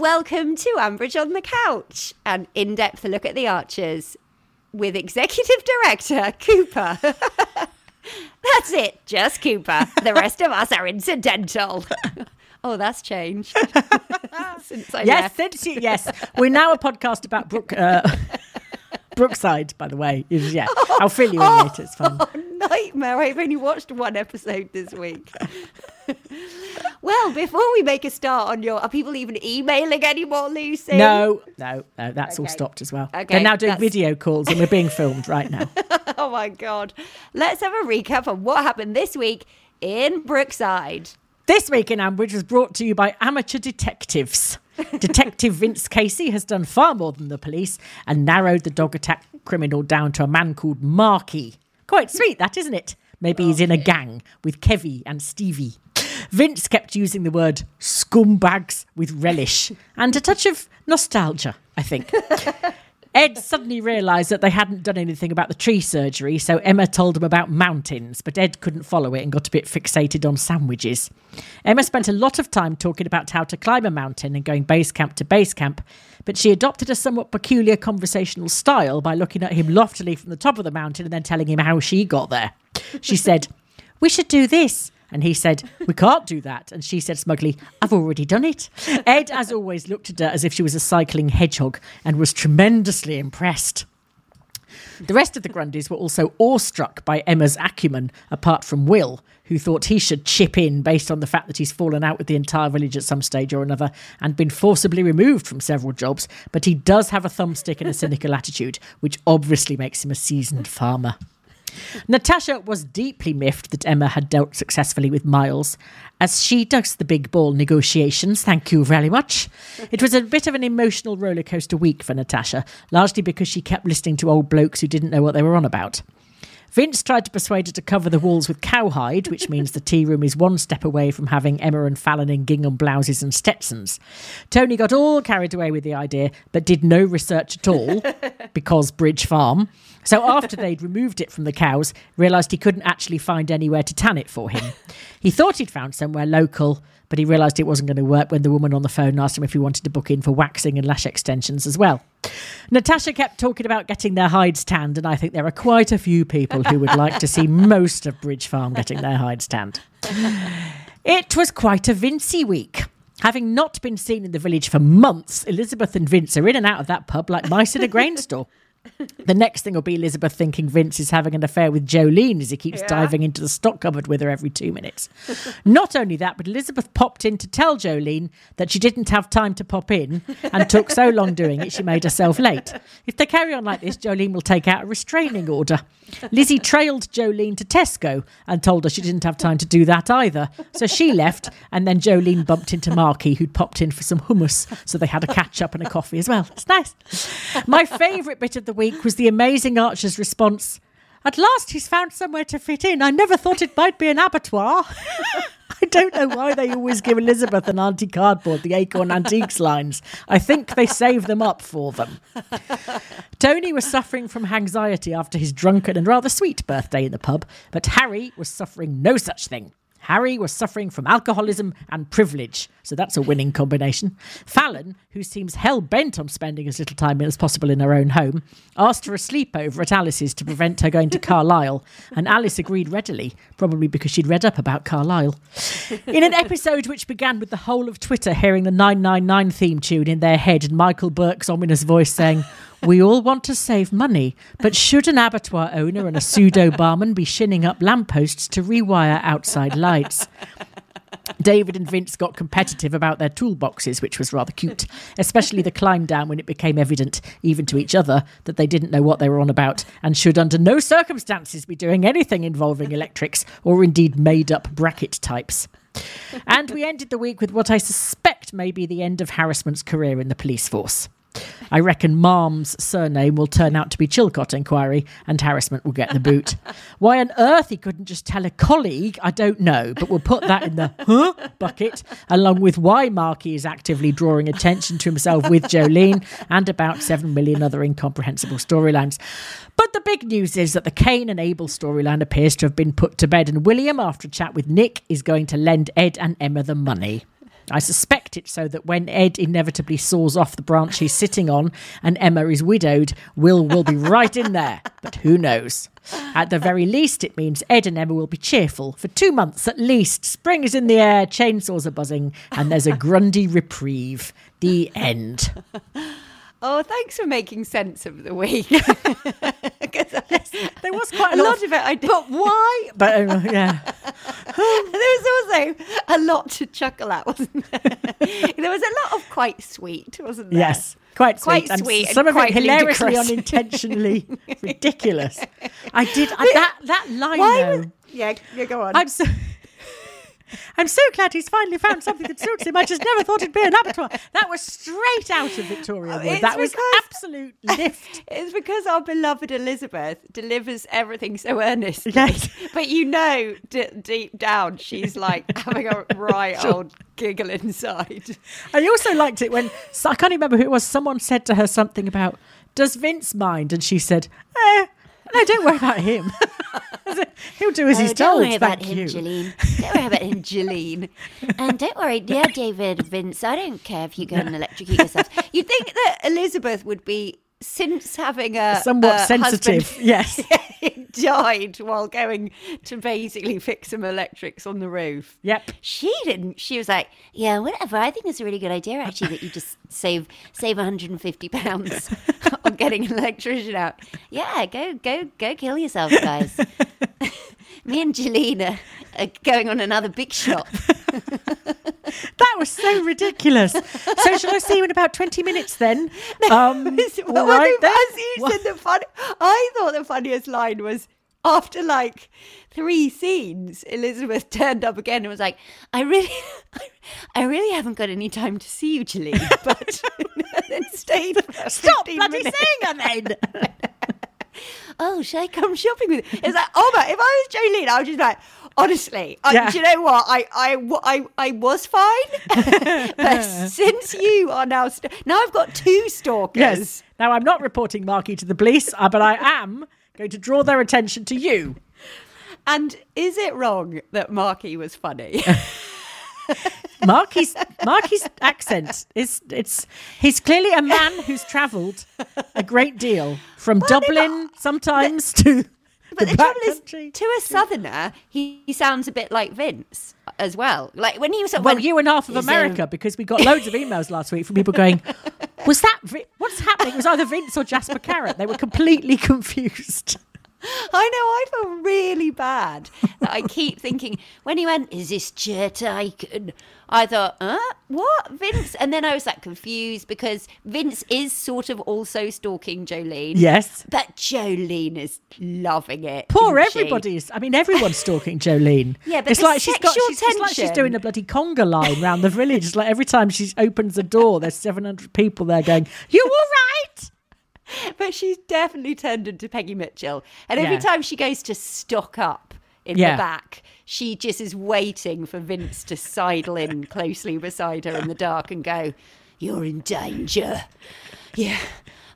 Welcome to Ambridge on the Couch, an in depth look at the Archers with Executive Director Cooper. that's it, just Cooper. The rest of us are incidental. oh, that's changed since I Yes, left. since you, yes, we're now a podcast about Brooke, uh, Brookside. By the way, is yeah. I'll fill you in later. It's fun. Oh, nightmare. I've only watched one episode this week. well, before we make a start on your. Are people even emailing anymore, Lucy? No, no, no. That's all stopped as well. Okay, They're now doing that's- video calls, and we're being filmed right now. Oh my God. Let's have a recap of what happened this week in Brookside. This week in Ambridge was brought to you by amateur detectives. Detective Vince Casey has done far more than the police and narrowed the dog attack criminal down to a man called Marky. Quite sweet, that isn't it? Maybe he's in a gang with Kevy and Stevie. Vince kept using the word scumbags with relish and a touch of nostalgia, I think. Ed suddenly realised that they hadn't done anything about the tree surgery, so Emma told him about mountains, but Ed couldn't follow it and got a bit fixated on sandwiches. Emma spent a lot of time talking about how to climb a mountain and going base camp to base camp, but she adopted a somewhat peculiar conversational style by looking at him loftily from the top of the mountain and then telling him how she got there. She said, We should do this. And he said, We can't do that. And she said smugly, I've already done it. Ed, as always, looked at her as if she was a cycling hedgehog and was tremendously impressed. The rest of the Grundys were also awestruck by Emma's acumen, apart from Will, who thought he should chip in based on the fact that he's fallen out with the entire village at some stage or another and been forcibly removed from several jobs. But he does have a thumbstick and a cynical attitude, which obviously makes him a seasoned farmer. Natasha was deeply miffed that Emma had dealt successfully with Miles, as she does the big ball negotiations. Thank you very much. It was a bit of an emotional rollercoaster week for Natasha, largely because she kept listening to old blokes who didn't know what they were on about. Vince tried to persuade her to cover the walls with cowhide, which means the tea room is one step away from having Emma and Fallon in gingham blouses and Stetsons. Tony got all carried away with the idea, but did no research at all because Bridge Farm. So after they'd removed it from the cows, realised he couldn't actually find anywhere to tan it for him. He thought he'd found somewhere local, but he realised it wasn't going to work when the woman on the phone asked him if he wanted to book in for waxing and lash extensions as well. Natasha kept talking about getting their hides tanned, and I think there are quite a few people who would like to see most of Bridge Farm getting their hides tanned. It was quite a Vincey week. Having not been seen in the village for months, Elizabeth and Vince are in and out of that pub like mice in a grain store. The next thing will be Elizabeth thinking Vince is having an affair with Jolene as he keeps diving into the stock cupboard with her every two minutes. Not only that, but Elizabeth popped in to tell Jolene that she didn't have time to pop in and took so long doing it she made herself late. If they carry on like this, Jolene will take out a restraining order. Lizzie trailed Jolene to Tesco and told her she didn't have time to do that either. So she left, and then Jolene bumped into Marky, who'd popped in for some hummus. So they had a catch up and a coffee as well. It's nice. My favourite bit of the week was the amazing Archer's response. At last he's found somewhere to fit in. I never thought it might be an abattoir. I don't know why they always give Elizabeth and Auntie Cardboard the Acorn Antiques lines. I think they save them up for them. Tony was suffering from anxiety after his drunken and rather sweet birthday in the pub, but Harry was suffering no such thing. Harry was suffering from alcoholism and privilege, so that's a winning combination. Fallon, who seems hell bent on spending as little time as possible in her own home, asked for a sleepover at Alice's to prevent her going to Carlisle, and Alice agreed readily, probably because she'd read up about Carlisle. In an episode which began with the whole of Twitter hearing the 999 theme tune in their head and Michael Burke's ominous voice saying, We all want to save money, but should an abattoir owner and a pseudo barman be shinning up lampposts to rewire outside lights? David and Vince got competitive about their toolboxes, which was rather cute, especially the climb down when it became evident, even to each other, that they didn't know what they were on about and should under no circumstances be doing anything involving electrics or indeed made up bracket types. And we ended the week with what I suspect may be the end of Harrison's career in the police force. I reckon Marm's surname will turn out to be Chilcott Inquiry and harassment will get the boot. Why on earth he couldn't just tell a colleague, I don't know, but we'll put that in the huh bucket, along with why Marky is actively drawing attention to himself with Jolene and about 7 million other incomprehensible storylines. But the big news is that the Cain and Abel storyline appears to have been put to bed, and William, after a chat with Nick, is going to lend Ed and Emma the money. I suspect it so that when Ed inevitably saws off the branch he's sitting on and Emma is widowed, Will will be right in there. But who knows? At the very least, it means Ed and Emma will be cheerful for two months at least. Spring is in the air, chainsaws are buzzing, and there's a Grundy reprieve. The end. Oh, thanks for making sense of the week. There was quite a lot of it I did. But why? But uh, yeah. there was also a lot to chuckle at, wasn't there? there was a lot of quite sweet, wasn't there? Yes. Quite sweet. Quite sweet and some of it hilariously ludicrous. unintentionally ridiculous. I did I, that that line Why though. was, yeah, yeah, go on. I'm so I'm so glad he's finally found something that suits him. I just never thought it'd be an abattoir. That was straight out of Victoria Wood. It's That was absolute lift. It's because our beloved Elizabeth delivers everything so earnestly. Yes. But you know, d- deep down, she's like having a right old giggle inside. I also liked it when I can't remember who it was. Someone said to her something about, "Does Vince mind?" And she said, "Eh, no, don't worry about him. He'll do as he's Oh, don't told. worry about him, you." Jeline. Don't worry about him, Jeline. And don't worry, dear David, Vince. I don't care if you go and electrocute yourself. You'd think that Elizabeth would be, since having a Somewhat a sensitive. Yes. died while going to basically fix some electrics on the roof. Yep. She didn't. She was like, "Yeah, whatever. I think it's a really good idea, actually, that you just save save 150 pounds on getting an electrician out. Yeah, go go go kill yourself, guys. Me and Jelena are going on another big shop. That was so ridiculous. So shall I see you in about twenty minutes then? Um, Well, right the- then. As you said, the fun. I thought the funniest line was after like three scenes, Elizabeth turned up again and was like, "I really, I really haven't got any time to see you, Jeline, but then stayed. Stop bloody minutes. saying her then. Oh, should I come shopping with you? It's like, oh my! If I was Jolene, I was just like, honestly, I, do you know what? I, I, I, I was fine, but since you are now, st- now I've got two stalkers. Yes. Now I'm not reporting Marky to the police, uh, but I am going to draw their attention to you. And is it wrong that Marky was funny? Marky's Marky's accent is it's he's clearly a man who's travelled a great deal from Dublin sometimes to But the, the trouble back is, to a southerner, he, he sounds a bit like Vince as well. Like when he was well, when, you and half of um, America, because we got loads of emails last week from people going, "Was that what's happening?" It was either Vince or Jasper Carrott. They were completely confused. I know I feel really bad that I keep thinking when he went, "Is this chair taken?" I thought, "Huh? What, Vince?" And then I was like confused because Vince is sort of also stalking Jolene. Yes. but Jolene is loving it. Poor isn't she? everybody is. I mean, everyone's stalking Jolene. Yeah, but it's like she's got. She's, it's like she's doing a bloody conga line round the village. It's like every time she opens the door, there's seven hundred people there going, "You all right?" But she's definitely turned into Peggy Mitchell. And every Yeah. time she goes to stock up in Yeah. the back, she just is waiting for Vince to sidle in closely beside her in the dark and go, You're in danger. Yeah,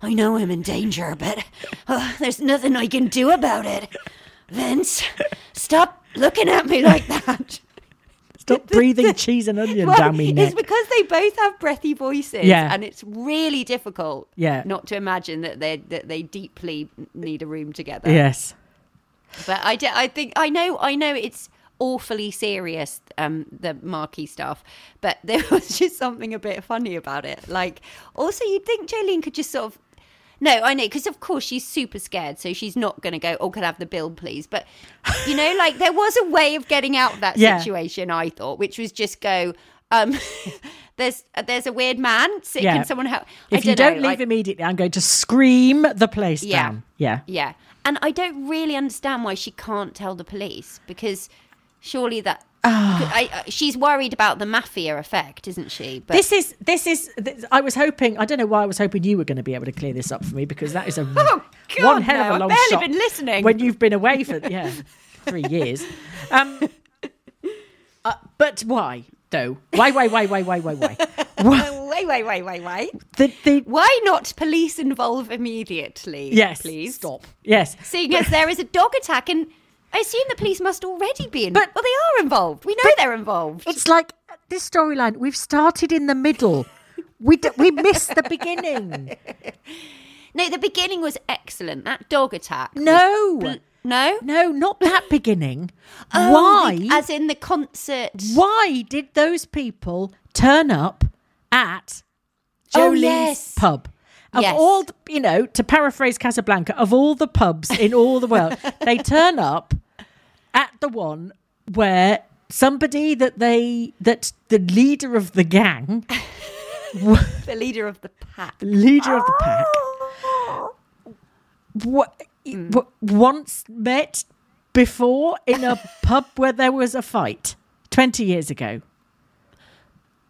I know I'm in danger, but uh, there's nothing I can do about it. Vince, stop looking at me like that. Stop breathing cheese and onion Well, down me neck. It's because they both have breathy voices, Yeah. and it's really difficult, Yeah. not to imagine that they that they deeply need a room together. Yes. But I, de- I think I know I know it's awfully serious, um, the marquee stuff, but there was just something a bit funny about it. Like, also, you'd think Jolene could just sort of No, I know because of course she's super scared, so she's not going to go. Oh, can I have the bill, please? But you know, like there was a way of getting out of that Yeah. situation. I thought, which was just go. Um, there's there's a weird man. Sick, Yeah. Can someone help? I If you don't don't know, leave like- immediately, I'm going to scream the place Yeah. down. Yeah. Yeah, and I don't really understand why she can't tell the police because surely that. Ah. I, she's worried about the mafia effect, isn't she? But this is this is. This, I was hoping. I don't know why I was hoping you were going to be able to clear this up for me because that is a oh, God, one hell no, of a long I've barely shot. Been listening when you've been away for yeah three years. Um, uh, but why though? Why why why why why why why? why why why why why? The, the... Why not police involve immediately? Yes, please stop. Yes, seeing as there is a dog attack in I assume the police must already be in. But- well, they are involved. We know they're involved. It's like uh, this storyline. We've started in the middle. We d- we missed the beginning. No, the beginning was excellent. That dog attack. No. bl- no. No, not that beginning. Oh, Why? the- as in the concert. why did those people turn up at Oh, Jolie's yes. pub? Of Yes. all, the, you know, to paraphrase Casablanca, of all the pubs in all the world, they turn up at the one where somebody that they that the leader of the gang, the leader of the pack. the leader of the pack, what, Hmm. what once met before in a pub where there was a fight twenty years ago.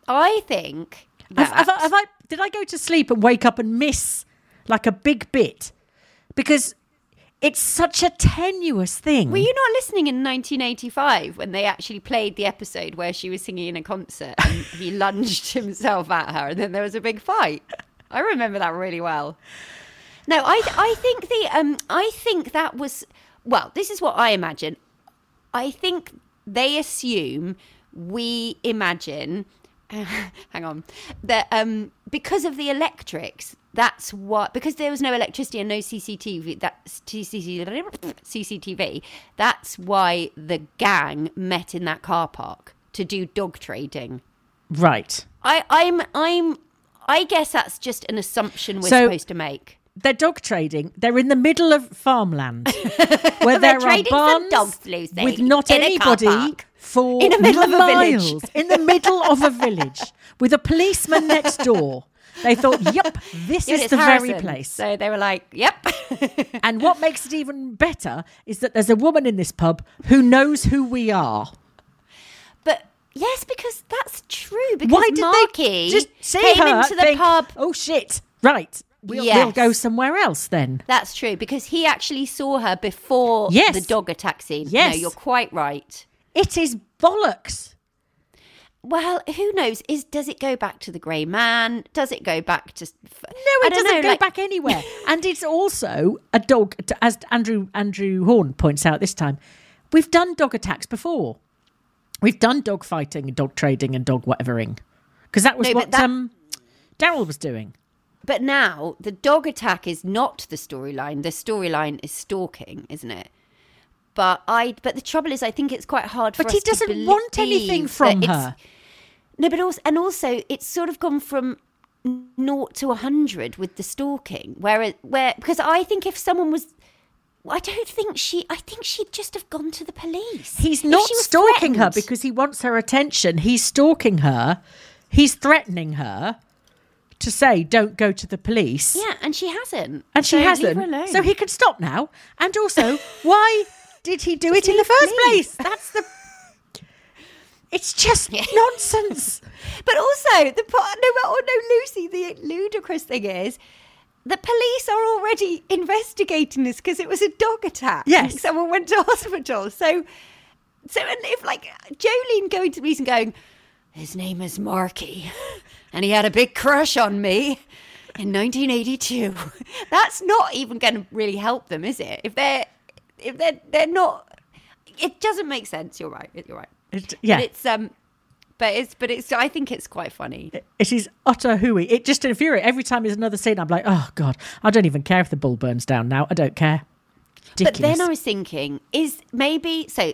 I think. Have, That, have I, have I, did I go to sleep and wake up and miss like a big bit? Because it's such a tenuous thing. were you not listening in 1985 when they actually played the episode where she was singing in a concert and he lunged himself at her and then there was a big fight? I remember that really well. No, I I think the um I think that was well, this is what I imagine. I think they assume we imagine hang on. That um because of the electrics that's what because there was no electricity and no CCTV that's CCTV that's why the gang met in that car park to do dog trading. Right. I I'm I'm I guess that's just an assumption we're So- supposed to make They're dog trading. They're in the middle of farmland where there are barns dogs, Lucy, with not in a car anybody for In the middle of a village. In the middle of a village with a policeman next door. They thought, "Yep, this Yeah, is the very place." So they were like, "Yep." And what makes it even better is that there's a woman in this pub who knows who we are. but yes, because that's true. Because Why did Marky they just see came her into the think, pub? Oh shit! Right, we'll, we'll go somewhere else then. That's true because he actually saw her before Yes. the dog attack scene. Yes. no, you're quite right. It is bollocks. Well, who knows? Is does it go back to the Grey Man? Does it go back to? No, it doesn't know, go like- back anywhere. and it's also a dog, as Andrew Andrew Horn points out this time. We've done dog attacks before. We've done dog fighting, and dog trading, and dog whatevering, because that was No, what that- um, Daryl was doing. But now the dog attack is not the storyline. The storyline is stalking, isn't it? But I. But the trouble is, I think it's quite hard for But he doesn't want anything from her. No, but also, and also, it's sort of gone from naught to a hundred with the stalking. Where, where, because I think if someone was, I don't think she. I think she'd just have gone to the police. He's not stalking her because he wants her attention. He's stalking her. He's threatening her to say, "Don't go to the police." Yeah, and she hasn't. And she So leave her hasn't. So he can stop now. And also, why did he do it in the first me. place? That's the. It's just nonsense. But also, the part, no, oh no, Lucy, the ludicrous thing is, the police are already investigating this because it was a dog attack. Yes. someone went to hospital. So, so and if like Jolene going to the police and going, his name is Marky, and he had a big crush on me. In 1982, that's not even going to really help them, is it? If they're, if they're, they're not. It doesn't make sense. You're right. You're right. It- yeah. But it's um, but it's but it's. I think it's quite funny. It is utter hooey. It just infuriates. Every time there's another scene, I'm like, oh, God, I don't even care if the bull burns down now. I don't care. But then I was thinking, is maybe so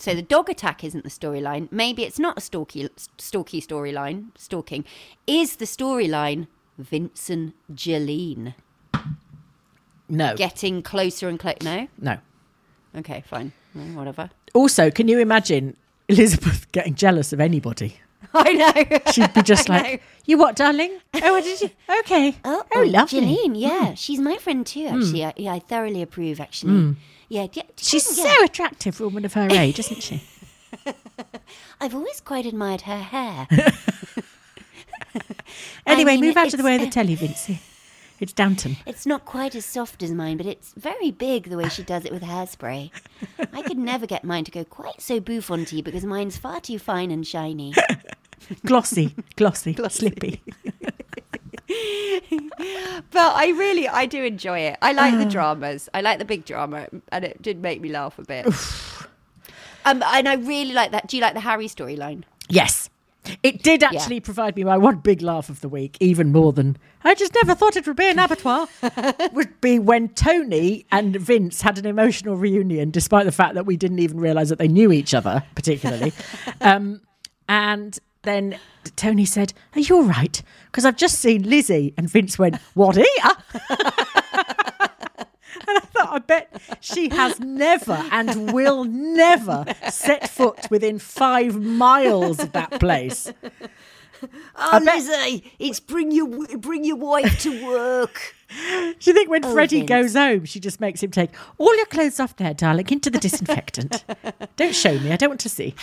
so the dog attack isn't the storyline. Maybe it's not a stalky stalky storyline. Stalking is the storyline. Vincent Jolene. No. getting closer and closer. No? No. Okay, fine. No, whatever. Also, can you imagine Elizabeth getting jealous of anybody? I know. She'd be just I like, know. "You what, darling? Oh, what did you? Okay. Oh, oh, lovely. Hmm. Janine, yeah. She's my friend too, actually. I, yeah, I thoroughly approve, actually. Yeah, She's so attractive for a woman of her age, isn't she? I've always quite admired her hair. Anyway, mean, move out of the way of the telly, Vincy. It's Downton. It's not quite as soft as mine, but it's very big the way she does it with hairspray. I could never get mine to go quite so bouffanty because mine's far too fine and shiny. Glossy, glossy, slippy. But I really, I do enjoy it. I like the dramas. I like the big drama, and it did make me laugh a bit. um, and I really like that. Do you like the Harry storyline? Yes. It did actually provide me my one big laugh of the week, even more than I just never thought it would be an abattoir. would be when Tony and Vince had an emotional reunion, despite the fact that we didn't even realise that they knew each other particularly. um, and then Tony said, "Are you all right? Because I've just seen Lizzie." And Vince went, "What here?" Eh? And I thought, I bet she has never and will never set foot within five miles of that place. Oh, bet- Lizzie, it's bring your bring your wife to work. Do you think when Oh, Freddie goes home, she just makes him take all your clothes off there, darling, into the disinfectant? don't show me. I don't want to see.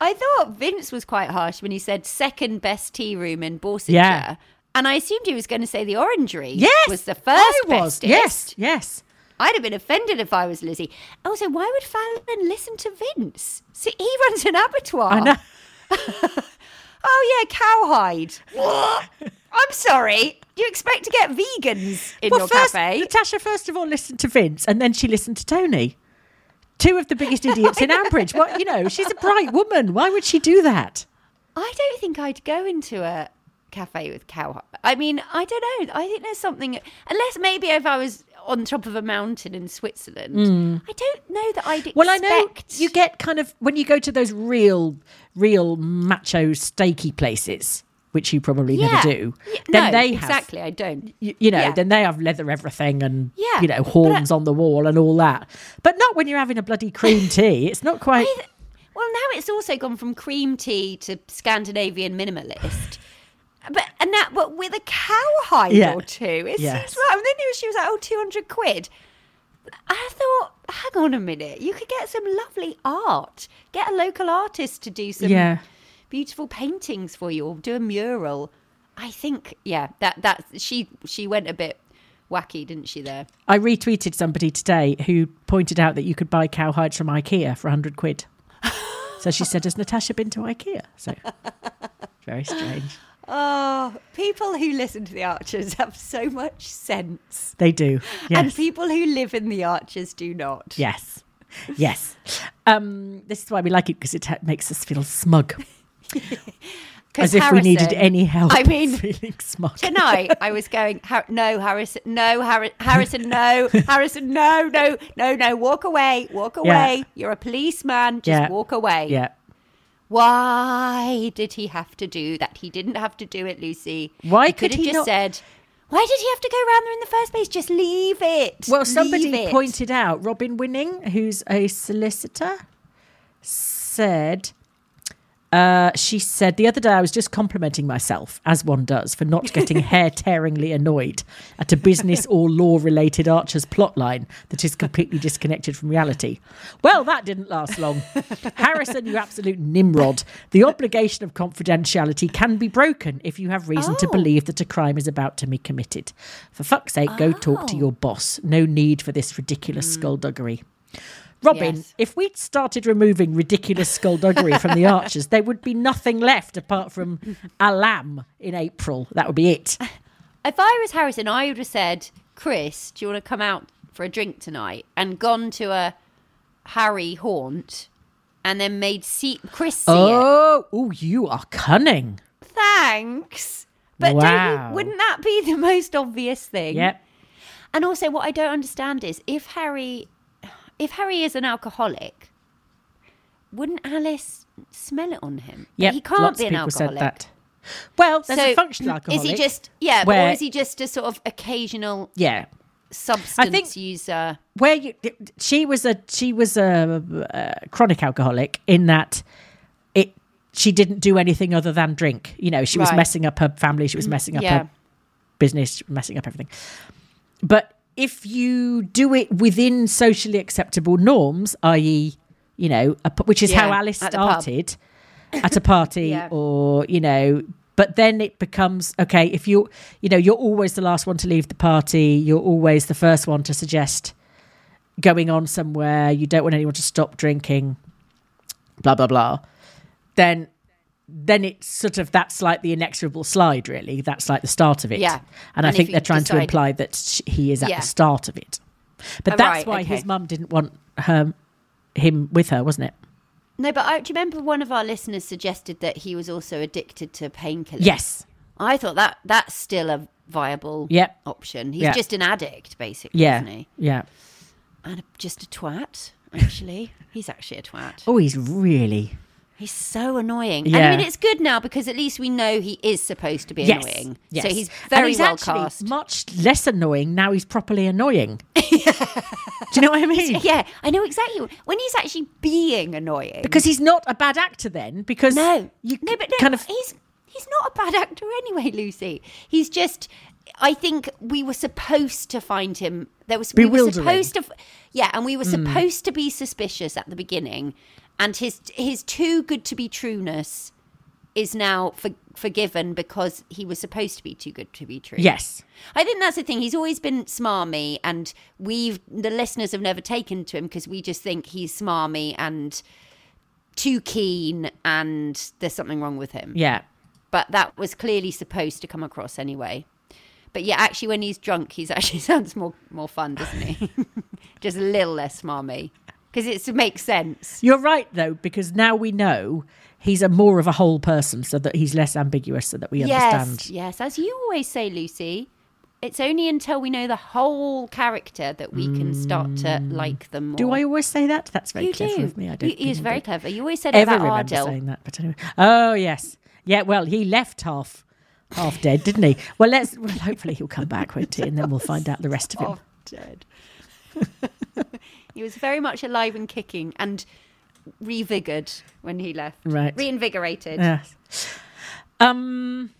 I thought Vince was quite harsh when he said second best tea room in Borsetshire. Yeah. And I assumed he was going to say the Orangery Yes, was the first I was. bestest. Yes, yes. I'd have been offended if I was Lizzie. Also, why would Fallon listen to Vince? See, he runs an abattoir. I know. Oh yeah, cowhide. I'm sorry. Do you expect to get vegans in Well, your first, cafe? Natasha first of all listened to Vince, and then she listened to Tony. Two of the biggest idiots in Ambridge. What you know? She's a bright woman. Why would she do that? I don't think I'd go into a cafe with cowhide. I mean, I don't know. I think there's something, unless maybe if I was on top of a mountain in Switzerland, mm. I don't know that I'd expect. Well, I know you get kind of when you go to those real, real macho steaky places, which you probably Yeah. never do. Yeah, Then no, they have exactly. I don't. you, you know, Yeah. then they have leather everything and Yeah, you know horns I- on the wall and all that. But not when you're having a bloody cream tea. It's not quite. I- well, now it's also gone from cream tea to Scandinavian minimalist. But and that, but with a cowhide Yeah. or two, it Yes. seems right. And then she was like, "Oh, 200 quid." I thought, hang on a minute, you could get some lovely art. Get a local artist to do some Yeah. beautiful paintings for you, or do a mural. I think, yeah, that that she she went a bit wacky, didn't she? There. I retweeted somebody today who pointed out that you could buy cowhides from IKEA for 100 quid. so she said, Has Natasha been to IKEA? So very strange. Oh, people who listen to the Archers have so much sense. They do. Yes. And people who live in the Archers do not. Yes. Yes. Um, this is why we like it because it ha- makes us feel smug. As if we needed any help. I mean, feeling smug. tonight I was going, Har- no, Harrison, no, Har- Harrison, no, Harrison, no, no, no, no, walk away, walk away. You're a policeman, just Yeah. walk away. Yeah. Why did he have to do that? He didn't have to do it, Lucy. Why he could have he just not- said, why did he have to go round there in the first place? Just leave it. Well, somebody it." pointed out, Robin Winning, who's a solicitor, said, uh, she said, the other day I was just complimenting myself, as one does, for not getting hair tearingly annoyed at a business or law related Archer's plotline that is completely disconnected from reality. Well, that didn't last long. Harrison, you absolute nimrod. The obligation of confidentiality can be broken if you have reason to Oh. believe that a crime is about to be committed. For fuck's sake, go talk to Oh. your boss. No need for this ridiculous skullduggery. Robin, Yes. if we'd started removing ridiculous skullduggery from the archers, there would be nothing left apart from a lamb in April. That would be it. If I was Harrison, I would have said, Chris, do you want to come out for a drink tonight? And gone to a Harry haunt and then made see- Chris see it. Oh, you are cunning. Thanks. But Wow. you, wouldn't that be the most obvious thing? Yep. And also, what I don't understand is if Harry, if Harry is an alcoholic, wouldn't Alice smell it on him? Yeah, he can't Lots be of an people said alcoholic. that. Well, there's so a functional alcoholic. Is he just yeah, where- or is he just a sort of occasional Yeah. substance user. where you she was a she was a, a chronic alcoholic in that it she didn't do anything other than drink you know she was messing up her family she was mm, messing up Yeah. her business messing up everything but if you do it within socially acceptable norms i.e you know a, which is how Yeah, alice at the started at a party Yeah. or you know but then it becomes okay if you you know you're always the last one to leave the party you're always the first one to suggest going on somewhere you don't want anyone to stop drinking blah blah blah then then it's sort of that's like the inexorable slide really that's like the start of it Yeah. and, i And if think they're trying to imply that sh- he is at Yeah. the start of it but Oh, that's right, why okay. his mum didn't want her him with her wasn't it No, but I, do you remember one of our listeners suggested that he was also addicted to painkillers? yes I thought that that's still a viable Yep. option. He's Yeah. just an addict, basically, yeah isn't he? yeah And a, just a twat, actually. He's actually a twat. oh he's really He's so annoying. And I mean, it's good now because at least we know he is supposed to be yes, annoying. yes. So he's very he's well cast. much less annoying now he's properly annoying do you know what i mean yeah, I know exactly. When he's actually being annoying. because he's not a bad actor then because No, you no, but no, kind of he's he's not a bad actor anyway, Lucy. He's just. I think we were supposed to find him. There was we were supposed to, yeah, and we were hmm. supposed to be suspicious at the beginning, and his his too good to be trueness is now for, forgiven because he was supposed to be too good to be true. yes I think that's the thing. He's always been smarmy, and we've the listeners have never taken to him because we just think he's smarmy and too keen, and there's something wrong with him. yeah But that was clearly supposed to come across anyway. But yeah, actually, when he's drunk, he's actually sounds more more fun, doesn't he? just a little less smarmy because it makes sense. You're right though, because now we know he's a more of a whole person, so that he's less ambiguous, so that we Yes, understand. yes. As you always say, Lucy, it's only until we know the whole character that we can start to mm. like them more. Do I always say that? That's very You clever do. of me. I don't. You, think he's I very do. clever. You always said Ever about remember Ardell. saying that? But anyway. Oh yes, yeah. Well, he left half, half dead, didn't he? Well, let's. Well, hopefully he'll come back, won't he? And then we'll find out the rest of him. Oh, dead. he was very much alive and kicking and revigored when he left. Right. Reinvigorated. Yes. Um.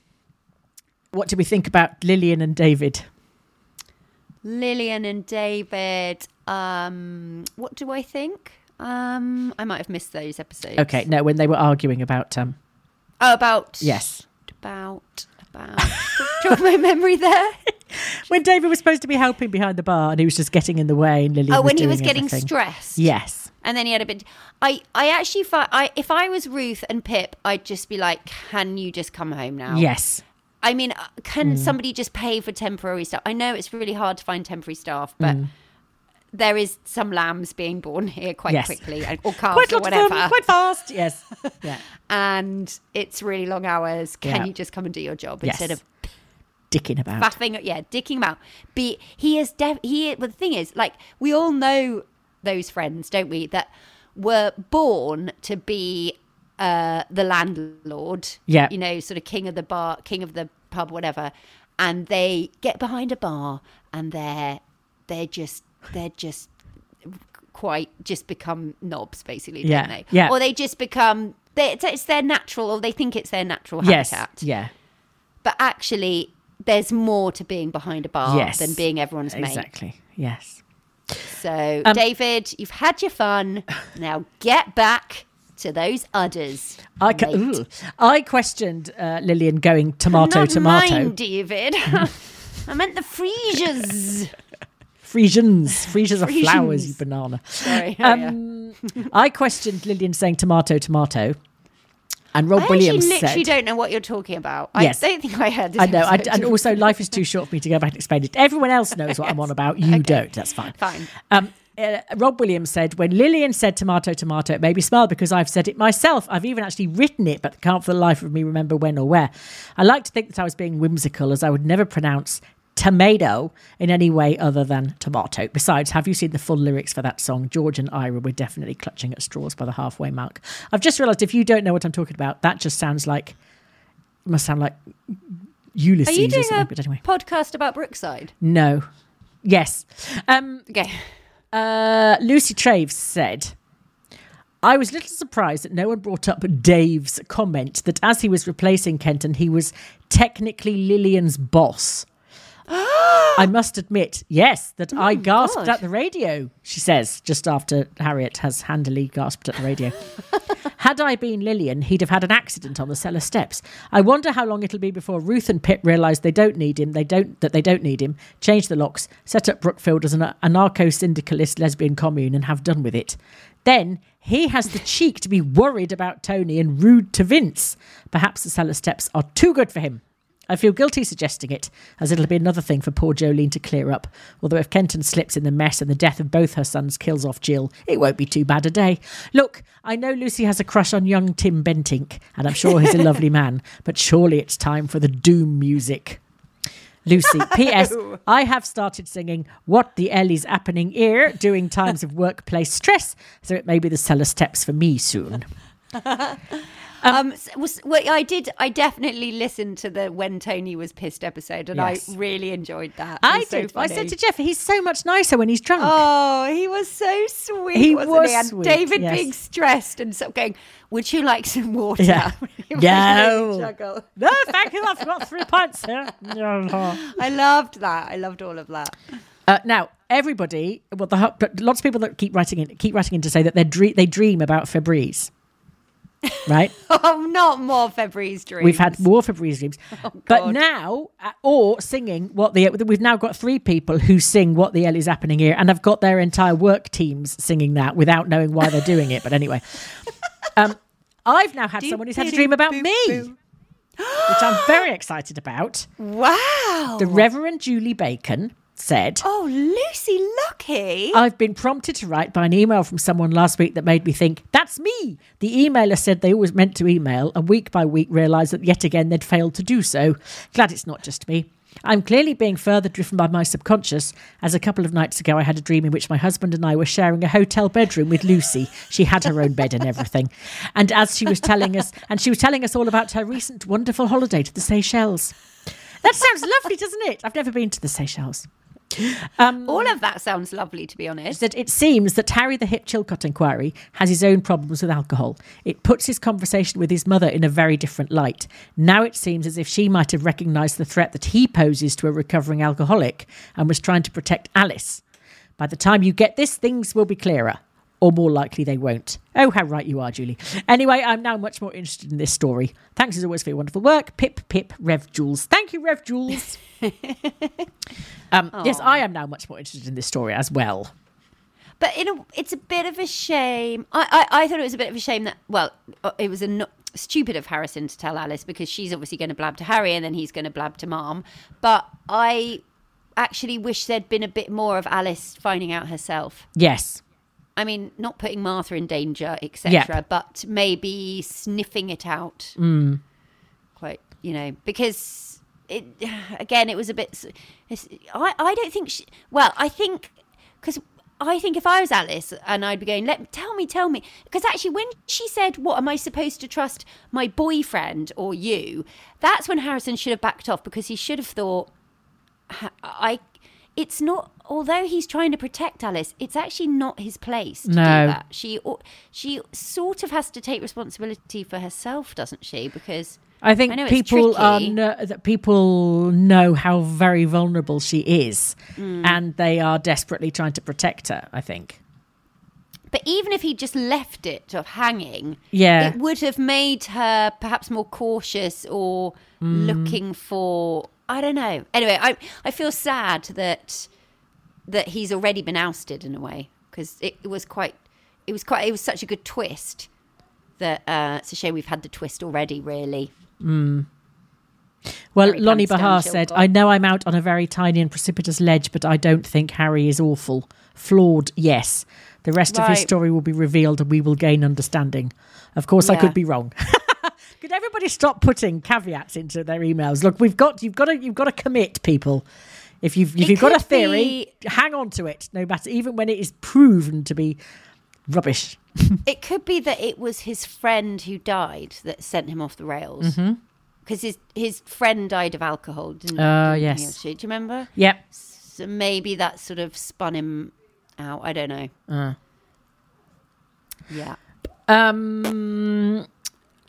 What do we think about Lilian and David? Lilian and David. Um, what do I think? Um, I might have missed those episodes. Okay, no, when they were arguing about um. Oh, about Yes. about about. Jog my memory there. When David was supposed to be helping behind the bar and he was just getting in the way and Lilian Oh, was when he was getting everything. stressed. Yes. And then he had a bit. I, I actually, fi- I, if I was Ruth and Pip, I'd just be like, "Can you just come home now?" Yes. I mean, uh, Mm. can somebody just pay for temporary staff? I know it's really hard to find temporary staff, but Mm. there is some lambs being born here quite Yes. quickly, or calves Quite or whatever. quite fast. Yes. Yeah. and it's really long hours. Can Yeah. you just come and do your job Yes. instead of Dicking about. faffing? Yeah, dicking about. Be he is def- he. But the thing is, like we all know those friends, don't we? That were born to be uh, the landlord. Yeah. you know, sort of king of the bar, king of the pub, whatever. And they get behind a bar, and they're they're just they're just quite just become knobs, basically, Yeah, don't they? yeah. Or they just become. They, it's, it's their natural, or they think it's their natural Yes. Yeah. but actually there's more to being behind a bar Yes. than being everyone's mate. Exactly. Yes. So, Um, David, you've had your fun. Now get back to those udders. I, ca-. I questioned uh, Lilian going tomato, Not tomato. mine, David. I meant the Fresias. Frisians. Frisians are flowers, you banana. Sorry. oh, yeah. Um, I questioned Lilian saying tomato, tomato. And Rob I Williams actually literally said. don't know what you're talking about. Yes. I don't think I heard this. I know, I, and also life is too short for me to go back and explain it. Everyone else knows what I'm on about. You don't. That's fine. Fine. Um, uh, Rob Williams said, when Lilian said tomato, tomato, it made me smile because I've said it myself. I've even actually written it, but can't for the life of me remember when or where. I like to think that I was being whimsical as I would never pronounce tomato in any way other than tomato. Besides, have you seen the full lyrics for that song? George and Ira were definitely clutching at straws by the halfway mark. I've just realised if you don't know what I'm talking about, that just sounds like, must sound like Are you doing a anyway, podcast about Brookside? no. Yes. Um, Okay. uh, Lucy Traves said, I was a little surprised that no one brought up Dave's comment that as he was replacing Kenton, he was technically Lilian's boss. I must admit, yes, that I oh gasped God. at the radio, she says, just after Harriet has handily gasped at the radio. had I been Lilian, he'd have had an accident on the cellar steps. I wonder how long it'll be before Ruth and Pip realise they don't need him, they don't that they don't need him, change the locks, set up Brookfield as an anarcho-syndicalist lesbian commune and have done with it. Then he has the cheek to be worried about Tony and rude to Vince. Perhaps the cellar steps are too good for him. I feel guilty suggesting it, as it'll be another thing for poor Jolene to clear up. Although if Kenton slips in the mess and the death of both her sons kills off Jill, it won't be too bad a day. Look, I know Lucy has a crush on young Tim Bentinck, and I'm sure he's a lovely man, but surely it's time for the doom music. Lucy, P.S. I have started singing What the L is happening here during times of workplace stress, so it may be the cellar steps for me soon. Um, s- was, well, I did. I definitely listened to the when Tony was pissed episode, and Yes. I really enjoyed that. I was so. I said to Jeff, he's so much nicer when he's drunk. Oh, he was so sweet. He was he? Sweet, David yes. being stressed and of going, "Would you like some water?" Yeah. No. really. No, thank you. I've got three pints here. I loved that. I loved all of that. Uh, now, everybody, well, the, lots of people that keep writing in, keep writing in to say that they dre- they dream about Febreze. Right? Oh, not more February's dreams. We've had more Febreze dreams, but now, uh, or singing what the we've now got three people who sing what the hell is happening here, and have got their entire work teams singing that without knowing why they're doing it. But anyway, um, I've now had someone who's had a dream about me, which I'm very excited about. Wow. The Reverend Julie Bacon said. oh, Lucy Lucky. I've been prompted to write by an email from someone last week that made me think, that's me. The emailer said they always meant to email, and week by week realised that yet again they'd failed to do so. Glad it's not just me. I'm clearly being further driven by my subconscious, as a couple of nights ago I had a dream in which my husband and I were sharing a hotel bedroom with Lucy. She had her own bed and everything. And as she was telling us, and she was telling us all about her recent wonderful holiday to the Seychelles. That sounds lovely, doesn't it? I've never been to the Seychelles. Um, all of that sounds lovely, to be honest. that it seems that Harry the Hip Chilcott inquiry has his own problems with alcohol. It puts his conversation with his mother in a very different light. Now it seems as if she might have recognised the threat that he poses to a recovering alcoholic and was trying to protect Alice. By the time you get this, things will be clearer. Or more likely they won't. Oh, how right you are, Julie. Anyway, I'm now much more interested in this story. Thanks as always for your wonderful work. Pip, pip, Rev Jules. Thank you, Rev Jules. um, yes, I am now much more interested in this story as well. But in a, it's a bit of a shame. I, I, I thought it was a bit of a shame that, well, uh, it was a no, stupid of Harrison to tell Alice because she's obviously going to blab to Harry and then he's going to blab to Mom. But I actually wish there'd been a bit more of Alice finding out herself. Yes. I mean, not putting Martha in danger, etc., Yep. but maybe sniffing it out. Mm. Quite, you know, because it again, it was a bit. I I don't think. She, well, I think because I think if I was Alice and I'd be going, let tell me, tell me, because actually when she said, "What am I supposed to trust, my boyfriend or you?" That's when Harrison should have backed off because he should have thought, I. It's not. Although he's trying to protect Alice, it's actually not his place to No. do that. She she sort of has to take responsibility for herself, doesn't she? Because I think I people are kno- that people know how very vulnerable she is, Mm. and they are desperately trying to protect her. I think. But even if he just left it of hanging, Yeah. it would have made her perhaps more cautious or Mm. looking for I don't know. Anyway, I I feel sad that that he's already been ousted in a way because it, it was quite it was quite it was such a good twist that uh, it's a shame we've had the twist already. Really, Mm. Well, Harry Lonnie Bahar said. "I know I'm out on a very tiny and precipitous ledge, but I don't think Harry is awful. Flawed, yes. The rest of his story will be revealed, and we will gain understanding. Of course, I could be wrong." Could everybody stop putting caveats into their emails? Look, we've got you've got to you've got to commit, people. If you've if It you've got a theory, hang on to it, no matter even when it is proven to be rubbish. it could be that it was his friend who died that sent him off the rails. Because his his friend died of alcohol, didn't, Uh, didn't yes. Do you remember? Yep. So maybe that sort of spun him out. I don't know. Uh. Yeah. Um,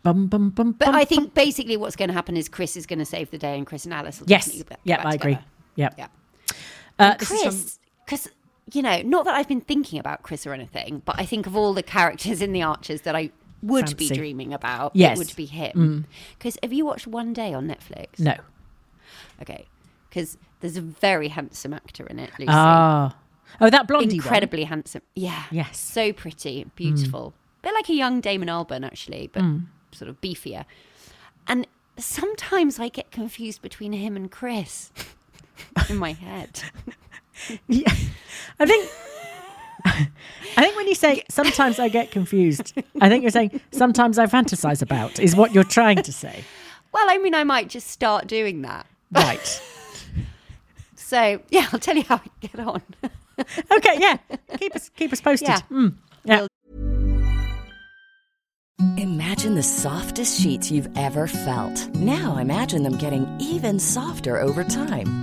bum, bum, bum, But I think basically what's going to happen is Chris is going to save the day and Chris and Alice will yes, yeah, I agree. Yep. Yeah. Uh, this is from- Chris, because you know, not that I've been thinking about Chris or anything, but I think of all the characters in the Archers that I would be dreaming about. Yes. Mm. it would be him. Because have you watched One Day on Netflix? no. Okay, because there's a very handsome actor in it, Lucy. Ah. Oh, that blondie one. Incredibly handsome. Yeah. Yes. So pretty, beautiful. a bit like a young Damon Albarn, actually, but sort of beefier. And sometimes I get confused between him and Chris in my head. Yeah. I think. I think when you say sometimes I get confused, I think you're saying sometimes I fantasize about is what you're trying to say. Well, I mean, I might just start doing that. Right. So, yeah, I'll tell you how I get on. Okay, yeah. Keep us keep us posted. Yeah. Mm, yeah. Imagine the softest sheets you've ever felt. Now imagine them getting even softer over time.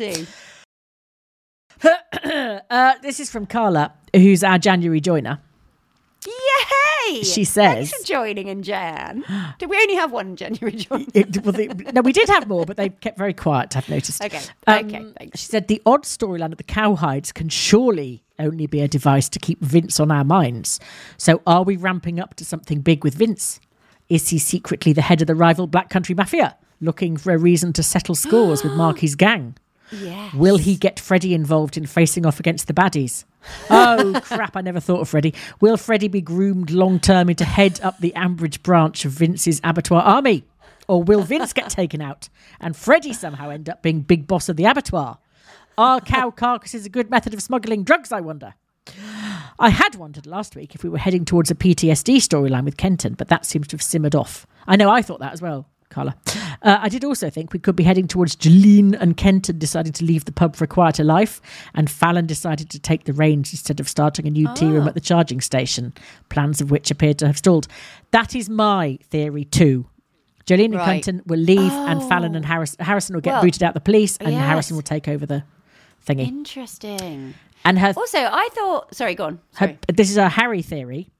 Uh, this is from Carla, who's our January joiner. Yay! She Thanks says- for joining in Jan. Did we only have one January joiner? It, well, they, no, we did have more, but they kept very quiet. I've noticed. Okay, Um, okay, thanks. She said the odd storyline of the cowhides can surely only be a device to keep Vince on our minds. So, are we ramping up to something big with Vince? Is he secretly the head of the rival Black Country Mafia, looking for a reason to settle scores with Marky's gang? Yes. Will he get Freddie involved in facing off against the baddies? Oh crap! I never thought of Freddie. Will Freddie be groomed long term into head up the Ambridge branch of Vince's abattoir army, or will Vince get taken out and Freddie somehow end up being big boss of the abattoir? Are cow carcasses a good method of smuggling drugs? I wonder. I had wondered last week if we were heading towards a PTSD storyline with Kenton, but that seems to have simmered off. I know I thought that as well, Carla. Uh, I did also think we could be heading towards Jolene and Kenton deciding to leave the pub for a quieter life, and Fallon decided to take the reins instead of starting a new tea room at the charging station, plans of which appeared to have stalled. That is my theory too. Jolene and Right. Kenton will leave, and Fallon and Harris- Harrison will get Well, booted out the police, and yes. Harrison will take over the thingy. Interesting. And her Also, I thought. Sorry, go on. her, this is a Harry theory.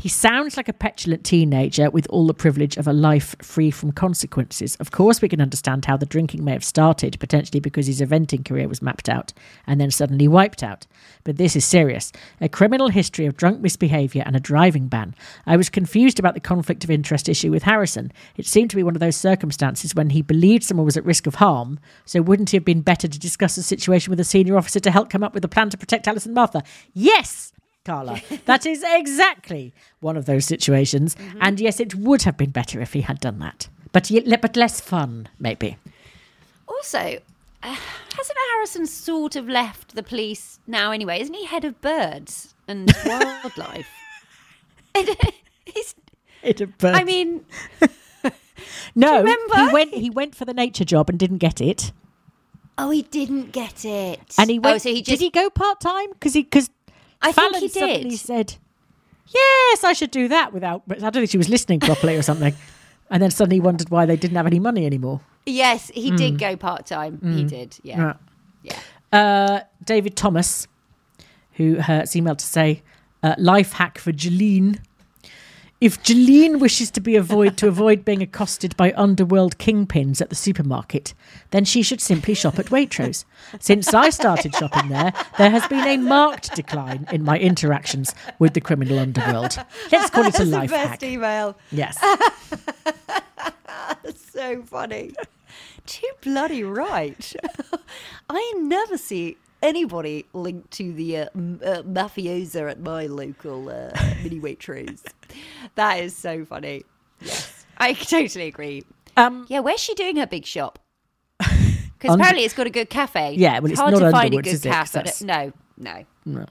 He sounds like a petulant teenager with all the privilege of a life free from consequences. Of course, we can understand how the drinking may have started, potentially because his eventing career was mapped out and then suddenly wiped out. But this is serious a criminal history of drunk misbehaviour and a driving ban. I was confused about the conflict of interest issue with Harrison. It seemed to be one of those circumstances when he believed someone was at risk of harm, so wouldn't it have been better to discuss the situation with a senior officer to help come up with a plan to protect Alice and Martha? Yes! Carla. That is exactly one of those situations. And yes, it would have been better if he had done that. But, but less fun, maybe. Also, uh, hasn't Harrison sort of left the police now anyway? Isn't he head of birds and wildlife? He's, It had burnt. I mean, no, remember? he went. He went for the nature job and didn't get it. oh, he didn't get it. And he went. oh, so he just. did he go part time? Because he because I think Fallon he suddenly did. said, "Yes, I should do that." Without, I don't think she was listening properly or something. And then suddenly wondered why they didn't have any money anymore. Yes, he did go part time. He did. Yeah. Yeah. Yeah. Uh, David Thomas, who has emailed to say, uh, life hack for Jolene. If Jolene wishes to be avoid to avoid being accosted by underworld kingpins at the supermarket, then she should simply shop at Waitrose. Since I started shopping there, there has been a marked decline in my interactions with the criminal underworld. Let's call it a That's life the best hack. email. Yes. so funny. Too bloody right. I never see anybody linked to the uh, m- uh, mafiosa at my local uh, mini Waitrose. That is so funny. Yes, I totally agree. Um, Yeah, where's she doing her big shop? Because apparently it's got a good cafe. Yeah, well, it's hard not to find a good is it? 'Cause cafe. that's- No, no.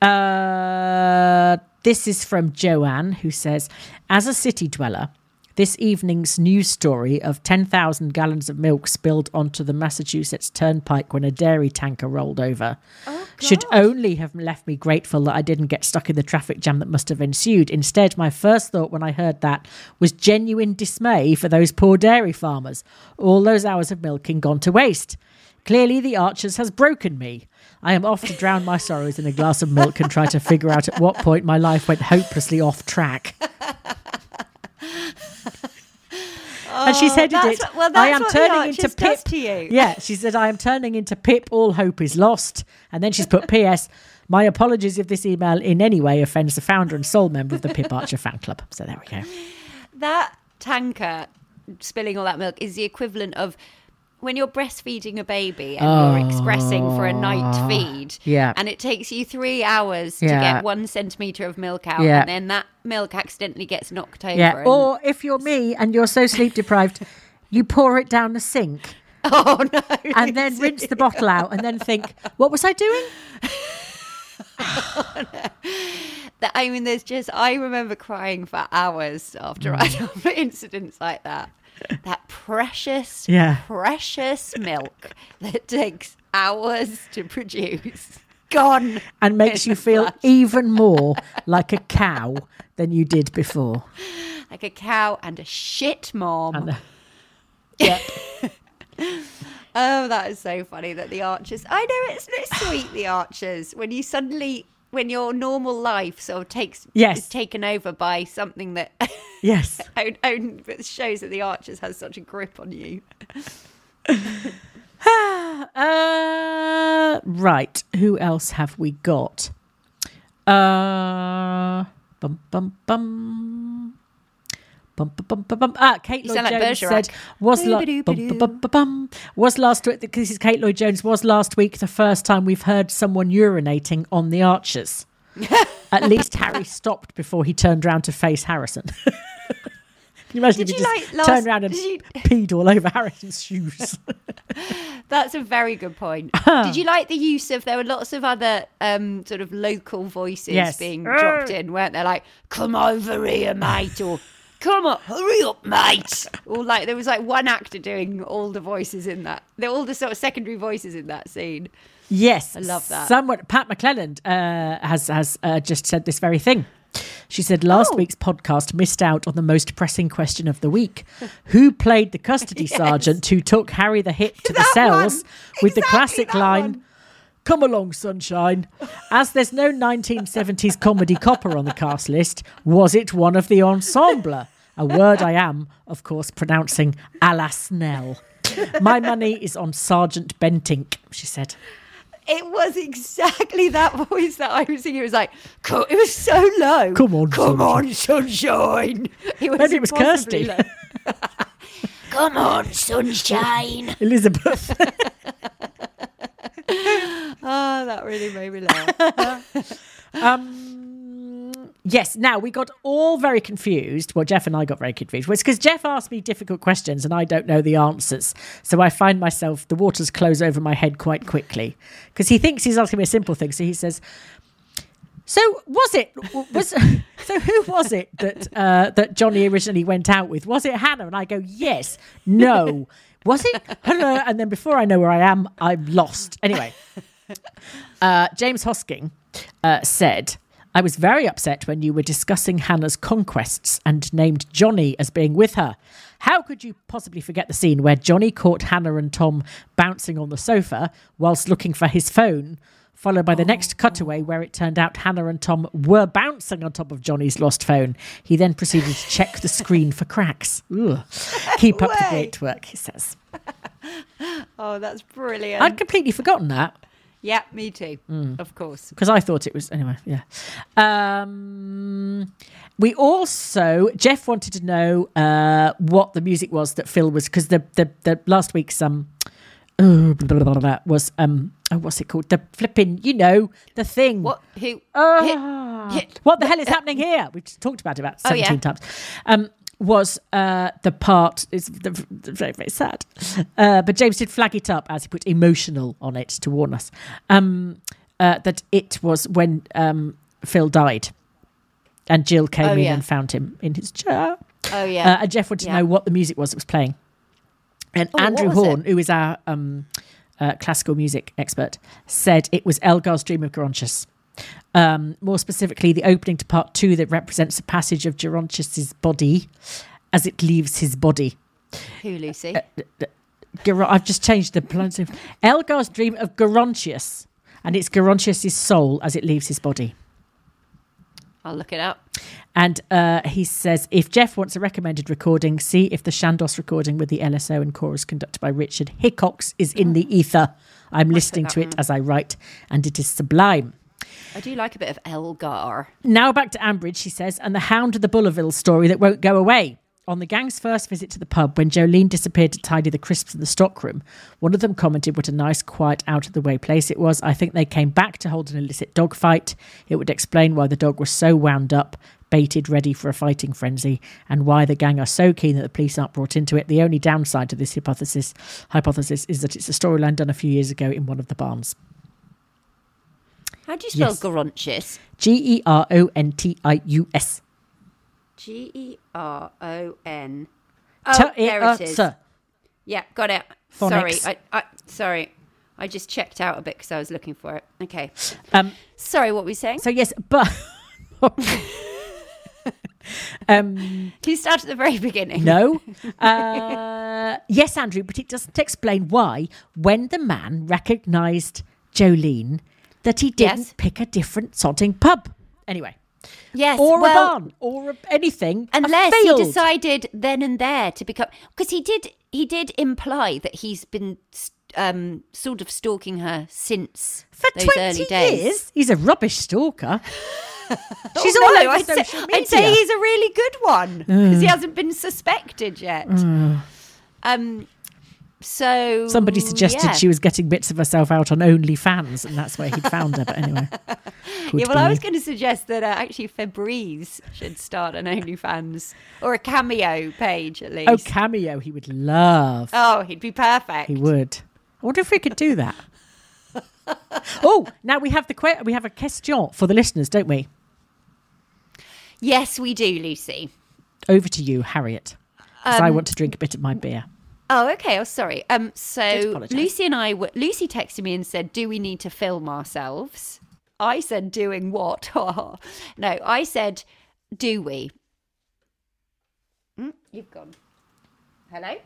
Uh, this is from Joanne, who says, As a city dweller, this evening's news story of 10,000 gallons of milk spilled onto the Massachusetts Turnpike when a dairy tanker rolled over oh, should only have left me grateful that I didn't get stuck in the traffic jam that must have ensued. Instead, my first thought when I heard that was genuine dismay for those poor dairy farmers. All those hours of milking gone to waste. Clearly, the Archers has broken me. I am off to drown my sorrows in a glass of milk and try to figure out at what point my life went hopelessly off track. and she's headed Oh, that's it. what- well, I am turning into Pip. Yeah, she said, I am turning into Pip. All hope is lost. And then she's put P.S. My apologies if this email in any way offends the founder and sole member of the Pip Archer fan club. So there we go. That tanker spilling all that milk is the equivalent of when you're breastfeeding a baby and you're expressing for a night oh. feed. Oh. Yeah. And it takes you three hours to get one centimetre of milk out. Yeah. And then that milk accidentally gets knocked over. Yeah. Or if you're me and you're so sleep deprived, you pour it down the sink. oh, no. and then rinse the bottle out and then think, what was I doing? Oh, That- I mean, there's just, I remember crying for hours after I Mm. incidents like that. That precious, Yeah. precious milk that takes hours to produce. Gone. And makes you feel even more like a cow than you did before. like a cow and a shit mom. Yeah. Oh, that is so funny that the archers. I know it's, it's sweet, the archers, when you suddenly, when your normal life sort of takes Yes. is taken over by something that Yes. own, own, shows that the archers has such a grip on you. Uh, right. Who else have we got? Uh, bum bum bum. Bum, bum, bum. Ah, Kate Lloyd like Jones said was la- was last week. This is Kate Lloyd Jones. Was last week the first time we've heard someone urinating on the Archers? At least Harry stopped before he turned round to face Harrison. Can you imagine Did if you just like last- turned around and you- peed all over Harrison's shoes? That's a very good point. Uh-huh. Did you like the use of? There were lots of other um, sort of local voices Yes. being dropped in, weren't there? Like, "Come over here, mate," or "Come on, hurry up, mate," or like there was like one actor doing all the voices in that. They're all the sort of secondary voices in that scene. Yes, I love that. Someone, Pat McClelland, uh, has has uh, just said this very thing. She said last Oh. week's podcast missed out on the most pressing question of the week: Who played the custody sergeant who took Harry the Hit to the cells with the classic line? one. Come along, sunshine. As there's no 1970s comedy copper on the cast list, was it one of the ensemble? A word I am, of course, pronouncing a la Snell. My money is on Sergeant Bentinck, she said. It was exactly that voice that I was singing. It was like, it was so low. Come on, come sunshine. on, sunshine. It was Maybe it was Kirsty. come on, sunshine. Elizabeth. Oh, that really made me laugh. um, yes, now we got all very confused. Well, Jeff and I got very confused. It's because Jeff asked me difficult questions and I don't know the answers. So I find myself, the waters close over my head quite quickly because he thinks he's asking me a simple thing. So he says, so was it was so who was it that uh, that Johnny originally went out with? Was it Hannah? And I go yes, no. Was it? Hello. And then before I know where I am, I'm lost. Anyway, uh, James Hosking uh, said. I was very upset when you were discussing Hannah's conquests and named Johnny as being with her. How could you possibly forget the scene where Johnny caught Hannah and Tom bouncing on the sofa whilst looking for his phone followed by the next cutaway where it turned out Hannah and Tom were bouncing on top of Johnny's lost phone. He then proceeded to check the screen for cracks. Ugh. Keep up the great work, he says. Oh, that's brilliant. I'd completely forgotten that. Yeah, me too. Mm. Of course. because I thought it was anyway. Yeah. Um, we also Jeff wanted to know uh, what the music was that Phil was because the, the the last week's um oh, blah, blah, blah, blah, was um oh what's it called the flipping you know the thing What? Who? Hit- hit- what the hell is happening here? We've talked about it about Oh, yeah. 17 times. Um, was uh, the part, is very, very sad. Uh, but James did flag it up as he put emotional on it to warn us um, uh, that it was when um, Phil died and Jill came Oh, in yeah. and found him in his chair. Oh yeah. Uh, and Jeff wanted Yeah. to know what the music was that was playing. And Oh, Andrew Horn, it? who is our um, uh, classical music expert, said it was Elgar's Dream of Gerontius. Um, more specifically, the opening to part two that represents the passage of Gerontius's body as it leaves his body. Who, Lucy? uh, Ger- I've just changed the pronunciation. Elgar's Dream of Gerontius, and it's Gerontius's soul as it leaves his body. I'll look it up. And uh, he says, if Jeff wants a recommended recording, see if the Chandos recording with the LSO and chorus conducted by Richard Hickox is in the ether. I'm listening to it as I write, and it is sublime. I do like a bit of Elgar. Now back to Ambridge, she says, and the Hound of the Bullerville story that won't go away. On the gang's first visit to the pub, when Jolene disappeared to tidy the crisps in the stockroom, one of them commented what a nice, quiet, out of the way place it was. I think they came back to hold an illicit dog fight. It would explain why the dog was so wound up, baited, ready for a fighting frenzy, and why the gang are so keen that the police aren't brought into it. The only downside to this hypothesis hypothesis is that it's a storyline done a few years ago in one of the barns. How do you spell Yes. Gerontius? G E R O N T I U S. G E R O N. T- Oh, there it is. Yeah, got it. Phonics. Sorry, I, I sorry. I just checked out a bit because I was looking for it. Okay. Um, Sorry, what were we saying? So yes, but um, Can you start at the very beginning? no, uh, yes, Andrew, but it doesn't explain why when the man recognised Jolene that he didn't Yes. pick a different sodding pub. Anyway, Yes. or well, a barn, or a, anything. unless he decided then and there to become because he did he did imply that he's been um sort of stalking her since for twenty years. He's a rubbish stalker. She's Oh, all no, over I'd social say, media. I'd say he's a really good one because he hasn't been suspected yet. Um, so Somebody suggested yeah. she was getting bits of herself out on OnlyFans, and that's where he'd found her. But anyway, Yeah, well, I was going to suggest that uh, actually Febreze should start an OnlyFans or a cameo page at least. Oh, cameo, he would love. Oh, he'd be perfect. He would. I wonder if we could do that. oh, now we have the que- we have a question for the listeners, don't we? Yes, we do, Lucy. Over to you, Harriet. 'cause I Um, want to drink a bit of my beer. Oh, okay. Oh, sorry. Um, so. Lucy and I were. Lucy texted me and said, "Do we need to film ourselves?" I said, "Doing what?" no, I said, "Do we?" Mm, you've gone. Hello.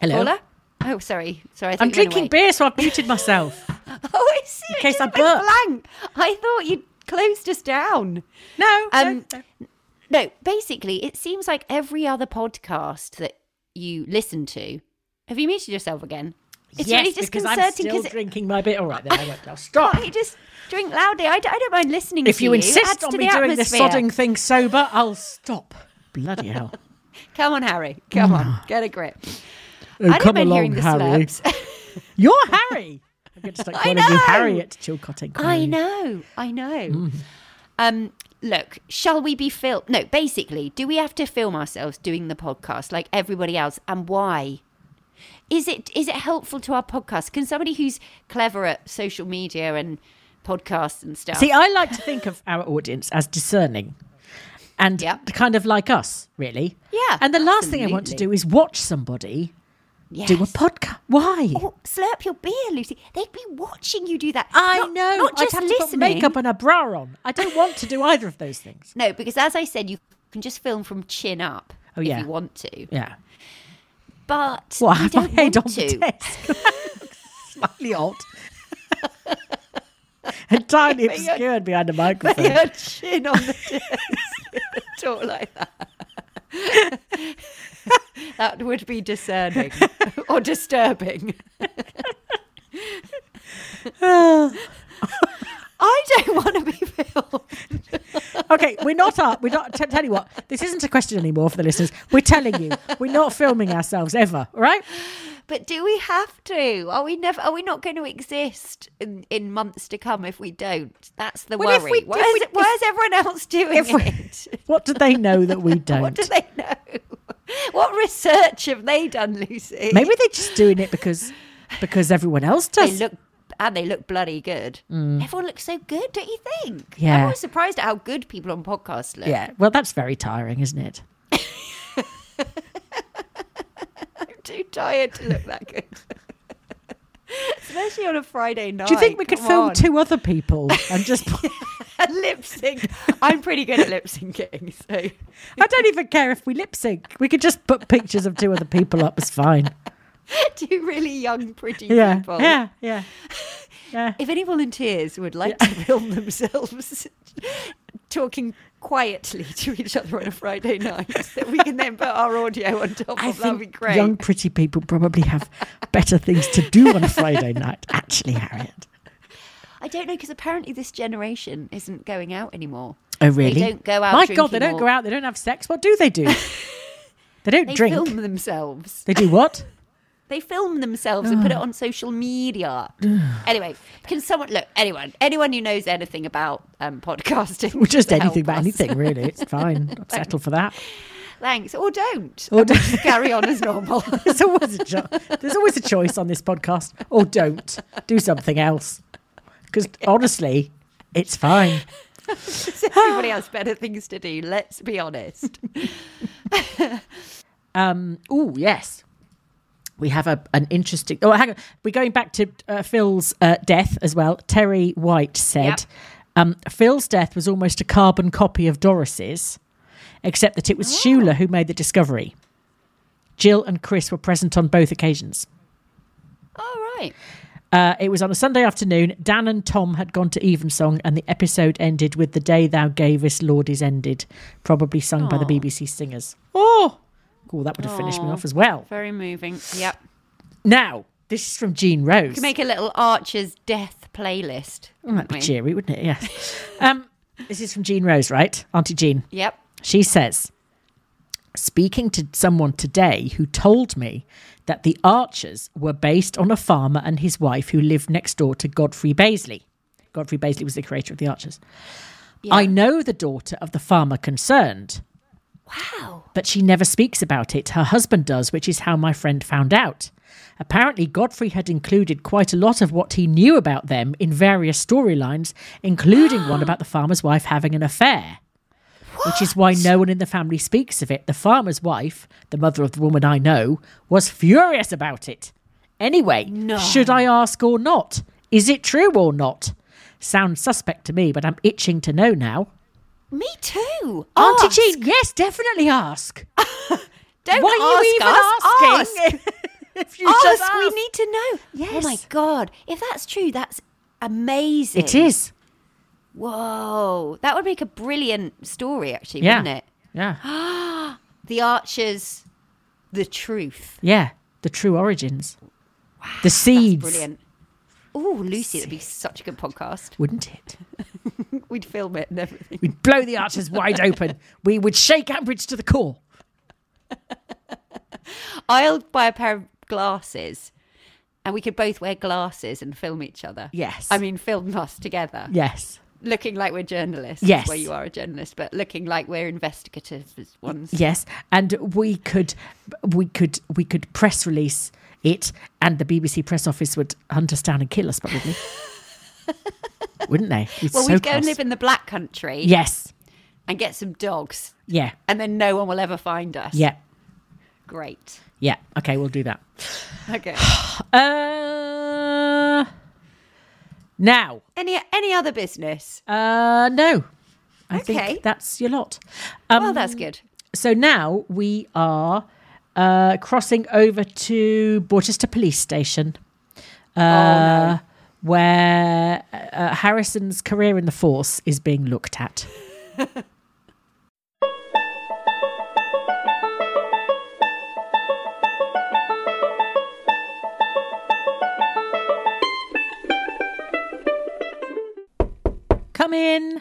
Hello. Paula? Oh, sorry. Sorry. I I'm drinking beer, so I've muted myself. Oh, I see. In case I burp. blank. I thought you'd closed us down. No, Um, no, no. No, basically, it seems like every other podcast that you listen to. Have you muted yourself again? It's yes, really because I'm disconcerting still because drinking my beer. All right, then I won't. I'll stop. I just drink loudly. I, d- I don't mind listening if to you you. insist on me doing atmosphere. this sodding thing sober, I'll stop. Bloody hell. Come on, Harry. Come on. Get a grip. Oh, I don't come mind along, hearing the Harry. slurps. You're Harry. I'm going to start I calling you know. Harriet Chilcotting. I know. I know. Mm. Um, look, shall we be filmed? No, basically, do we have to film ourselves doing the podcast like everybody else, and why? Is it is it helpful to our podcast? Can somebody who's clever at social media and podcasts and stuff? See, I like to think of our audience as discerning and Yep. kind of like us, really. Yeah, And the last thing I want to do is watch somebody yes. do a podcast. Why? Oh, slurp your beer, Lucy. They'd be watching you do that. I Not- know. Not just I'd have listening. to put makeup and a bra on. I don't want to do either of those things. No, because as I said, you can just film from chin up Oh, yeah. if you want to. Yeah. But have my don't want to. Slightly odd. entirely obscured behind a microphone. your chin on the desk. Talk like that. that would be discerning or disturbing. I don't want to be filmed. Okay, we're not up. We're not. T- tell you what, this isn't a question anymore for the listeners. We're telling you, we're not filming ourselves ever. right? But do we have to? Are we never? Are we not going to exist in, in months to come if we don't? That's the Well, worry. we- why, is, we- it- why is everyone else doing we- it? What do they know that we don't? What do they know? What research have they done, Lucy? Maybe they're just doing it because because everyone else they does. look and they look bloody good. Everyone looks so good, don't you think? Mm. Yeah. I'm always surprised at how good people on podcasts look. yeah. Well, that's very tiring, isn't it? I'm too tired to look that good. Especially on a Friday night. Do you think we could come film on. two other people and just? lip sync? I'm pretty good at lip syncing, so I don't even care if we lip sync. We could just put pictures of two other people up. It's fine. two really young, pretty Yeah. people. Yeah. Yeah. Yeah. If any volunteers would like to film themselves talking quietly to each other on a Friday night, that we can then put our audio on top I of, that would be think great. young pretty people probably have better things to do on a Friday night. Actually, Harriet. I don't know because apparently this generation isn't going out anymore. Oh, really? They don't go out. My God, they don't or- go out. They don't have sex. What do they do? they don't They drink. film themselves. They do what? They film themselves and put it on social media. anyway, can someone look? Anyone, anyone who knows anything about um, podcasting, Well, just anything about anything, really. It's fine. I'll settle for that. Thanks, or don't. Or just carry on as normal. There's always a cho- there's always a choice on this podcast. Or don't do something else. Because honestly, it's fine. Everybody has better things to do. Let's be honest. Um. Oh yes, we have a an interesting. Oh, hang on. We're going back to uh, Phil's uh, death as well. Terry White said, Yep. um, "Phil's death was almost a carbon copy of Doris's, except that it was Shula who made the discovery. Jill and Chris were present on both occasions." All right. Uh, it was on a Sunday afternoon. Dan and Tom had gone to Evensong, and the episode ended with "The Day Thou Gavest, Lord, is ended," probably sung by the BBC singers. Oh, cool! That would have finished me off as well. Very moving. Yep. Now, this is from Jean Rose. We could make a little Archer's death playlist. Oh, that'd be cheery, wouldn't it? Yes. um, this is from Jean Rose, right? Auntie Jean. Yep. She says, speaking to someone today who told me that the Archers were based on a farmer and his wife who lived next door to Godfrey Baseley. Godfrey Baseley was the creator of the Archers. I know the daughter of the farmer concerned, Wow. but she never speaks about it. Her husband does, which is how my friend found out. Apparently, Godfrey had included quite a lot of what he knew about them in various storylines, including one about the farmer's wife having an affair. What? Which is why no one in the family speaks of it. The farmer's wife, the mother of the woman I know, was furious about it. Anyway, should I ask or not? Is it true or not? Sounds suspect to me, but I'm itching to know now. Me too. Auntie Ask. Jean, yes, definitely ask. Don't Why are you even ask us. asking? if you Ask. just ask. We need to know. Yes. Oh my god! If that's true, that's amazing. It is. Whoa, that would make a brilliant story, actually, Yeah. wouldn't it? Yeah. The Archers, the truth. Yeah. The true origins. Wow, the seeds. brilliant. Oh, Lucy, that'd be such a good podcast. Wouldn't it? We'd film it and everything. We'd blow the Archers wide open. We would shake Ambridge to the core. I'll buy a pair of glasses, and we could both wear glasses and film each other. Yes. I mean, film us together. Yes. looking like we're journalists. Yes. where you are a journalist, but looking like we're investigative ones. Yes. And we could we could we could press release it and the BBC press office would hunt us down and kill us probably. Wouldn't they? It's Well, so we'd go and live in the Black Country Yes. and get some dogs, Yeah. and then no one will ever find us. Yeah. great. Yeah. Okay, we'll do that. Okay. Uh now. any any other business? Uh no. I Okay. think that's your lot. Um, well, that's good. So now we are uh, crossing over to Borchester Police Station, uh, where uh, Harrison's career in the force is being looked at. Come in.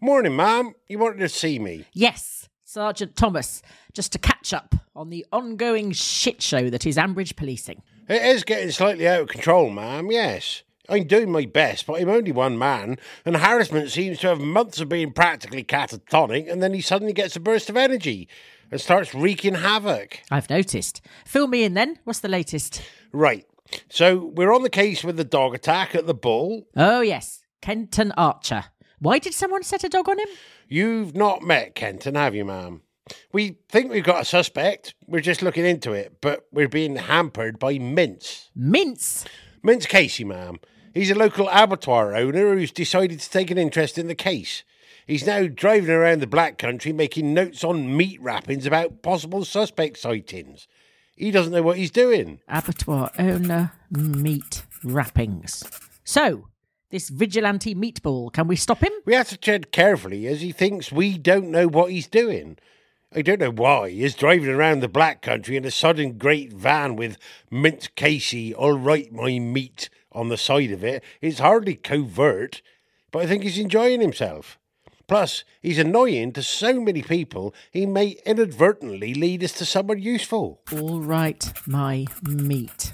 Morning, ma'am. You wanted to see me? Yes, Sergeant Thomas, just to catch up on the ongoing shit show that is Ambridge policing. It is getting slightly out of control, ma'am, yes. I'm doing my best, but I'm only one man, and harassment seems to have months of being practically catatonic, and then he suddenly gets a burst of energy and starts wreaking havoc. I've noticed. Fill me in then. What's the latest? Right. So we're on the case with the dog attack at the bull. Oh, yes, Kenton Archer. Why did someone set a dog on him? You've not met Kenton, have you, ma'am? We think we've got a suspect. We're just looking into it, but we're being hampered by Mince. Mince. Mince Casey, ma'am. He's a local abattoir owner who's decided to take an interest in the case. He's now driving around the Black Country making notes on meat wrappings about possible suspect sightings. He doesn't know what he's doing. Abattoir owner, meat wrappings. So, this vigilante meatball, can we stop him? We have to tread carefully as he thinks we don't know what he's doing. I don't know why he's driving around the Black Country in a sudden great van with Mint Casey, all right, my meat on the side of it. It's hardly covert, but I think he's enjoying himself. Plus, he's annoying to so many people, he may inadvertently lead us to someone useful. All right, my meat.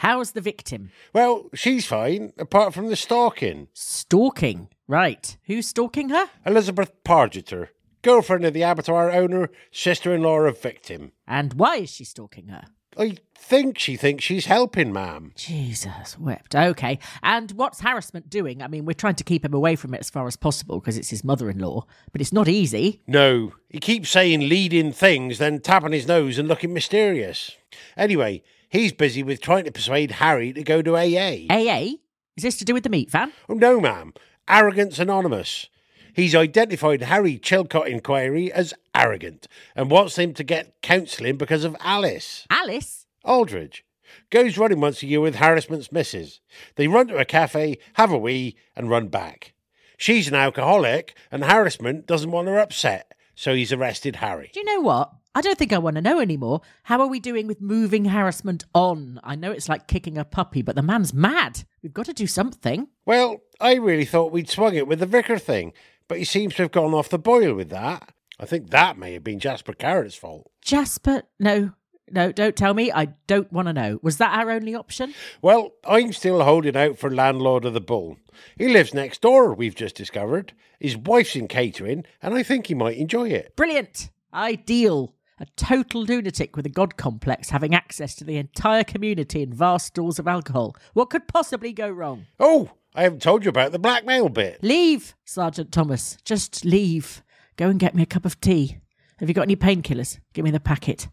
How's the victim? Well, she's fine, apart from the stalking. Stalking. Right. Who's stalking her? Elizabeth Pargeter, girlfriend of the abattoir owner, sister in law of victim. And why is she stalking her? I think she thinks she's helping, ma'am. Jesus wept. Okay. And what's harassment doing? I mean, we're trying to keep him away from it as far as possible because it's his mother in law, but it's not easy. No, he keeps saying leading things, then tapping his nose and looking mysterious. Anyway, he's busy with trying to persuade Harry to go to AA. AA? Is this to do with the meat van? Oh, no, ma'am. Arrogance Anonymous. He's identified Harry Chilcott Inquiry as arrogant and wants him to get counselling because of Alice. Alice? Aldridge. Goes running once a year with Harassment's missus. They run to a cafe, have a wee, and run back. She's an alcoholic, and Harassment doesn't want her upset, so he's arrested Harry. Do you know what? I don't think I want to know anymore. How are we doing with moving harassment on? I know it's like kicking a puppy, but the man's mad. We've got to do something. Well, I really thought we'd swung it with the vicar thing, but he seems to have gone off the boil with that. I think that may have been Jasper Carrott's fault. Jasper, no, no, don't tell me. I don't want to know. Was that our only option? Well, I'm still holding out for landlord of the bull. He lives next door, we've just discovered. His wife's in catering, and I think he might enjoy it. Brilliant. Ideal. A total lunatic with a god complex having access to the entire community and vast stores of alcohol. What could possibly go wrong? Oh, I haven't told you about the blackmail bit. Leave, Sergeant Thomas. Just leave. Go and get me a cup of tea. Have you got any painkillers? Give me the packet.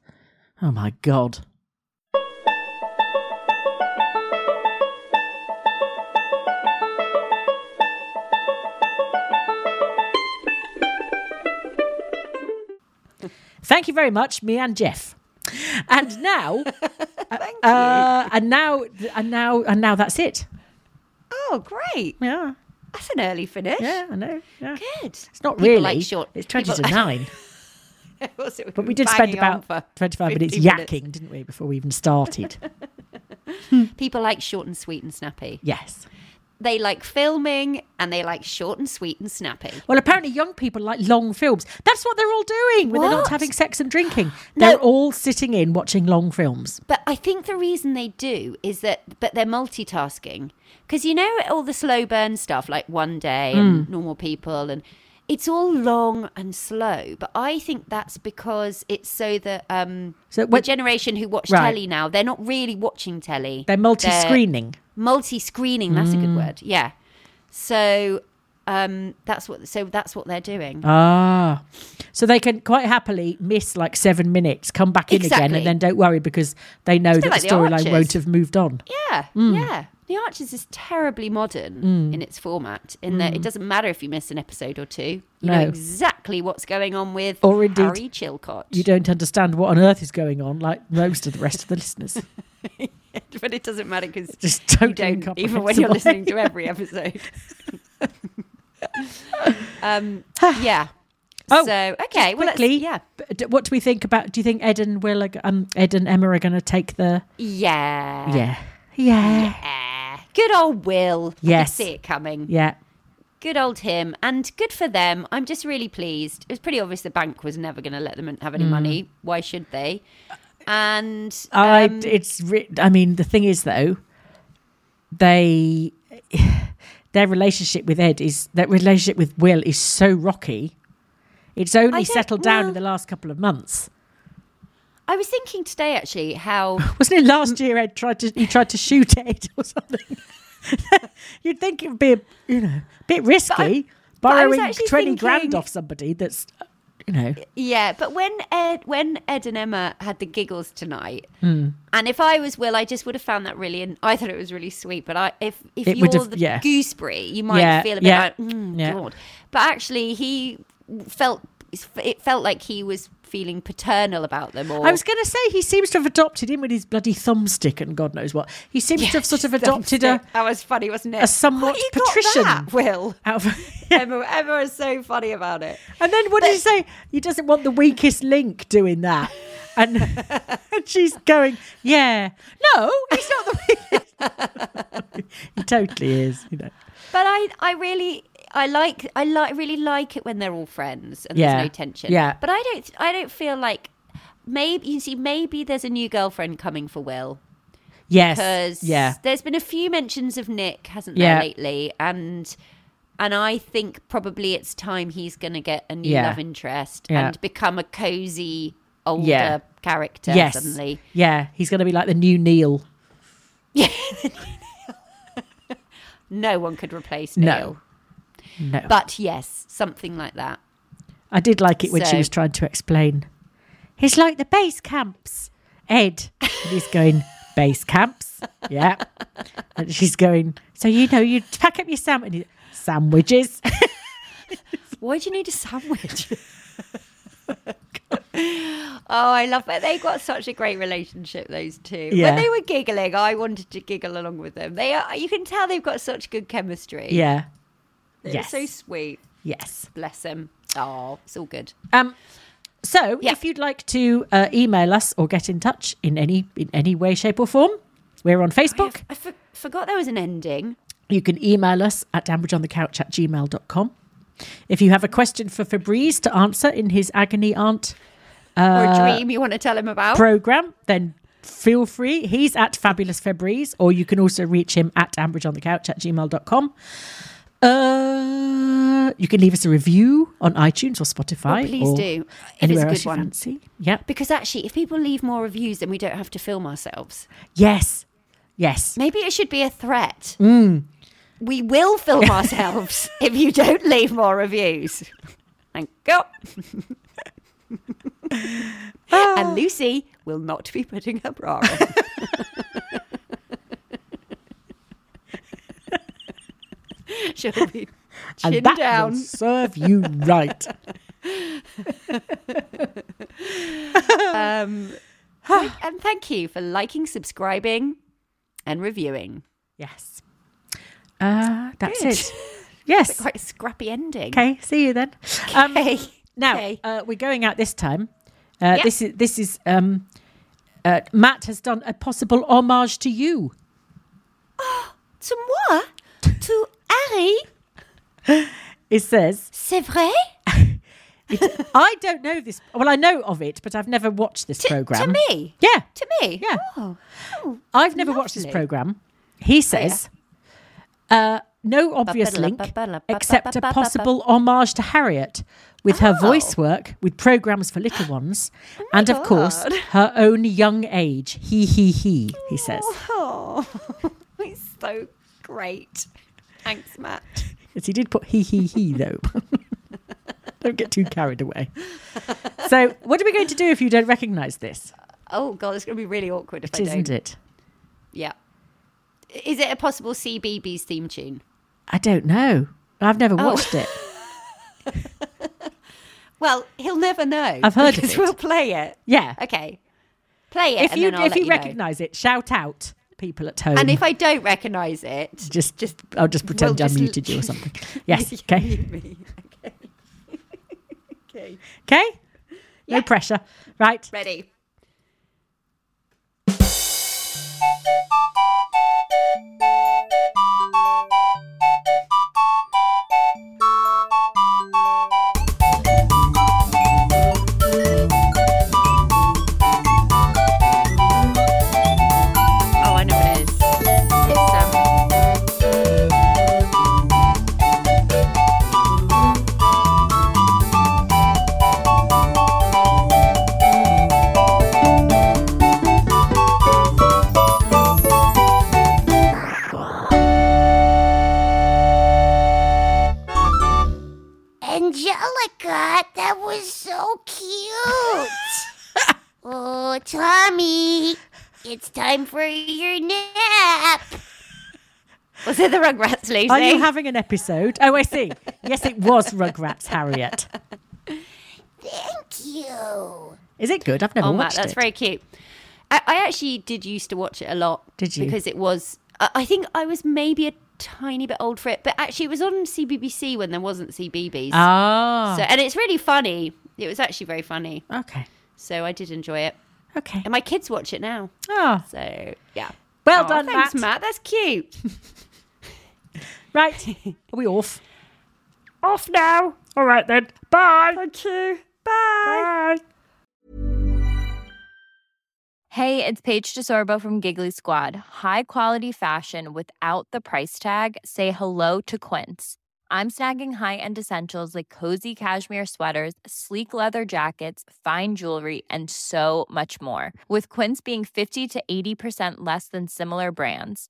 Oh my god. Thank you very much, me and Jeff. And now, Thank uh, and now, and now, and now that's it. Oh, great. Yeah, That's an early finish. yeah, I know. Yeah. Good. It's not People really. like short- it's twenty people- to nine. Also, we've But we did spend about 25 minutes 50 yakking, didn't we, before we even started? People like short and sweet and snappy. yes. They like filming and they like short and sweet and snappy. Well, apparently, young people like long films. That's what they're all doing when they're not having sex and drinking. They're all sitting in watching long films. But I think the reason they do is that, but they're multitasking. Because you know, all the slow burn stuff like One Day Hmm. and Normal People, and it's all long and slow. But I think that's because it's so that um, So the generation who watch Right. telly now, they're not really watching telly. They're multi screening. Multi screening. That's a good Mm. word. Yeah. So um, that's what. So that's what they're doing. Ah. So they can quite happily miss like seven minutes, come back in again, and then don't worry because they know It's that a bit the like The storyline Archers. won't have moved on. Yeah, Mm. yeah. The Archers is terribly modern in its format, in that it doesn't matter if you miss an episode or two. You know Mm. Exactly what's going on with Or indeed, Harry Chilcott. You don't understand what on earth is going on, like most of the rest of the listeners. but it doesn't matter because Just you totally don't, even when you're listening to every episode. um, yeah. Oh, so okay, well, Quickly, yeah, What do we think about? Do you think Ed and Will, are, um, Ed and Emma are going to take the? yeah, Yeah, yeah, Yeah. Good old Will. Yes. see it coming. yeah. Good old him, and good for them. I'm just really pleased. It was pretty obvious the bank was never going to let them have any money. Why should they? And Mm. I. um, It's. I mean, the thing is though, they, their relationship with Ed is that relationship with Will is so rocky. It's only settled down well- in the last couple of months. I was thinking today actually how Wasn't it last year Ed tried to he tried to shoot Ed or something? You'd think it would be a you know a bit risky but I borrowing actually twenty grand off somebody that's you know Yeah, but when Ed when Ed and Emma had the giggles tonight, Hmm. and if I was Will, I just would have found that really. and I thought it was really sweet. But I, if if It you're have- the yeah. gooseberry, you might Yeah, feel a bit yeah, like, mm, yeah. God. But actually, he felt it felt like he was feeling paternal about them. Or I was going to say he seems to have adopted him with his bloody thumbstick and God knows what. He seems to have sort of adopted a that was funny, wasn't it? a somewhat Oh, patrician. that, Will. out of, Emma, Emma is so funny about it. and then what did he say? He doesn't want the weakest link doing that. And, and she's going, yeah, no, he's not the weakest. he totally is, you know. But I, I really, I like, I like, really like it when they're all friends and Yeah. there's no tension. Yeah. But I don't, I don't feel like maybe you see, maybe there's a new girlfriend coming for Will Yes, because yeah, there's been a few mentions of Nic, hasn't Yeah. there, lately, and. And I think probably it's time he's going to get a new Yeah. love interest Yeah. and become a cozy older Yeah. character yes, suddenly. yeah. He's going to be like the new Neil. Yeah. No one could replace Neil. No, But yes, something like that. I did like it when she was trying to explain. It's like the base camps, Ed. And he's going base camps, yeah. And she's going. So you know, you pack up your sandwich, sandwiches. Why do you need a sandwich? oh, I love it. They've got such a great relationship, those two. Yeah. When they were giggling, I wanted to giggle along with them. They are, you can tell they've got such good chemistry. yeah. Yes. so sweet. Yes. Bless him. Oh, it's all good. Um. So, Yeah. if you'd like to uh, email us or get in touch in any in any way, shape, or form, we're on Facebook. I for- forgot there was an ending. You can email us at ambridgeonthecouch at gmail.com. If you have a question for Fabrice to answer in his agony aunt or Uh, a dream you want to tell him about. program, then feel free. He's at Fabulous Febreze, or you can also reach him at ambridgeonthecouch at gmail.com. Uh, you can leave us a review on iTunes or Spotify. Oh, please or do. If it's a Anywhere good else you one. fancy. Yeah. because actually, if people leave more reviews, then we don't have to film ourselves. Yes. Yes. Maybe it should be a threat. Mm. We will film ourselves if you don't leave more reviews. Thank you. and Lucy will not be putting her bra on. She'll be And chin that down. will serve you right. Um, and thank you for liking, subscribing, and reviewing. yes. Uh, that's Good. it. Yes. Quite a scrappy ending. Okay. See you then. Um, Okay. Now Okay. uh, we're going out this time. Uh, Yep. This is this is um, uh, Matt has done a possible homage to you. To moi? To Harry? It says C'est vrai? I don't know this. Well, I know of it, but I've never watched this program. to me? Yeah, To me? Yeah. Oh. oh. I've never watched this program. He says, uh, no obvious link except a possible homage to Harriet with her voice work with programs for little ones, and of course her own young age. He he he. He says. Oh, it's so great. Thanks, Matt. Yes, he did put he he he though. don't get too carried away. So, what are we going to do if you don't recognise this? Oh, God, it's going to be really awkward if It I isn't don't. it? Yeah. Is it a possible CBBS theme tune? I don't know. I've never Oh. watched it. Well, he'll never know. I've heard of because it. we'll play it. Yeah. Okay. Play it. If and you then I'll if let you you know. recognise it, shout out people at home. And if I don't recognise it, just, just, I'll just pretend just I l- muted you or something. Yes. Okay. me. Okay. Okay. No pressure. Right. Ready. Rugrats, Lucy? Are you having an episode? Oh, I see. Yes, it was Rugrats, Harriet. Thank you. Is it good? I've never oh, Matt, watched that's it. very cute. I, I actually did used to watch it a lot. Did you? Because it was. I I think I was maybe a tiny bit old for it, but actually it was on CBBC when there wasn't CBeebies. Ah. So, and it's really funny. It was actually very funny. okay. So I did enjoy it. Okay. And my kids watch it now. Ah. So yeah. Well Oh, done, thanks, Matt. Matt. That's cute. Right. Are we off? Off now. All right then. Bye. Thank you. Bye. Hey, it's Paige DeSorbo from Giggly Squad. High quality fashion without the price tag. Say hello to Quince. I'm snagging high-end essentials like cozy cashmere sweaters, sleek leather jackets, fine jewelry, and so much more. With Quince being 50 to 80% less than similar brands.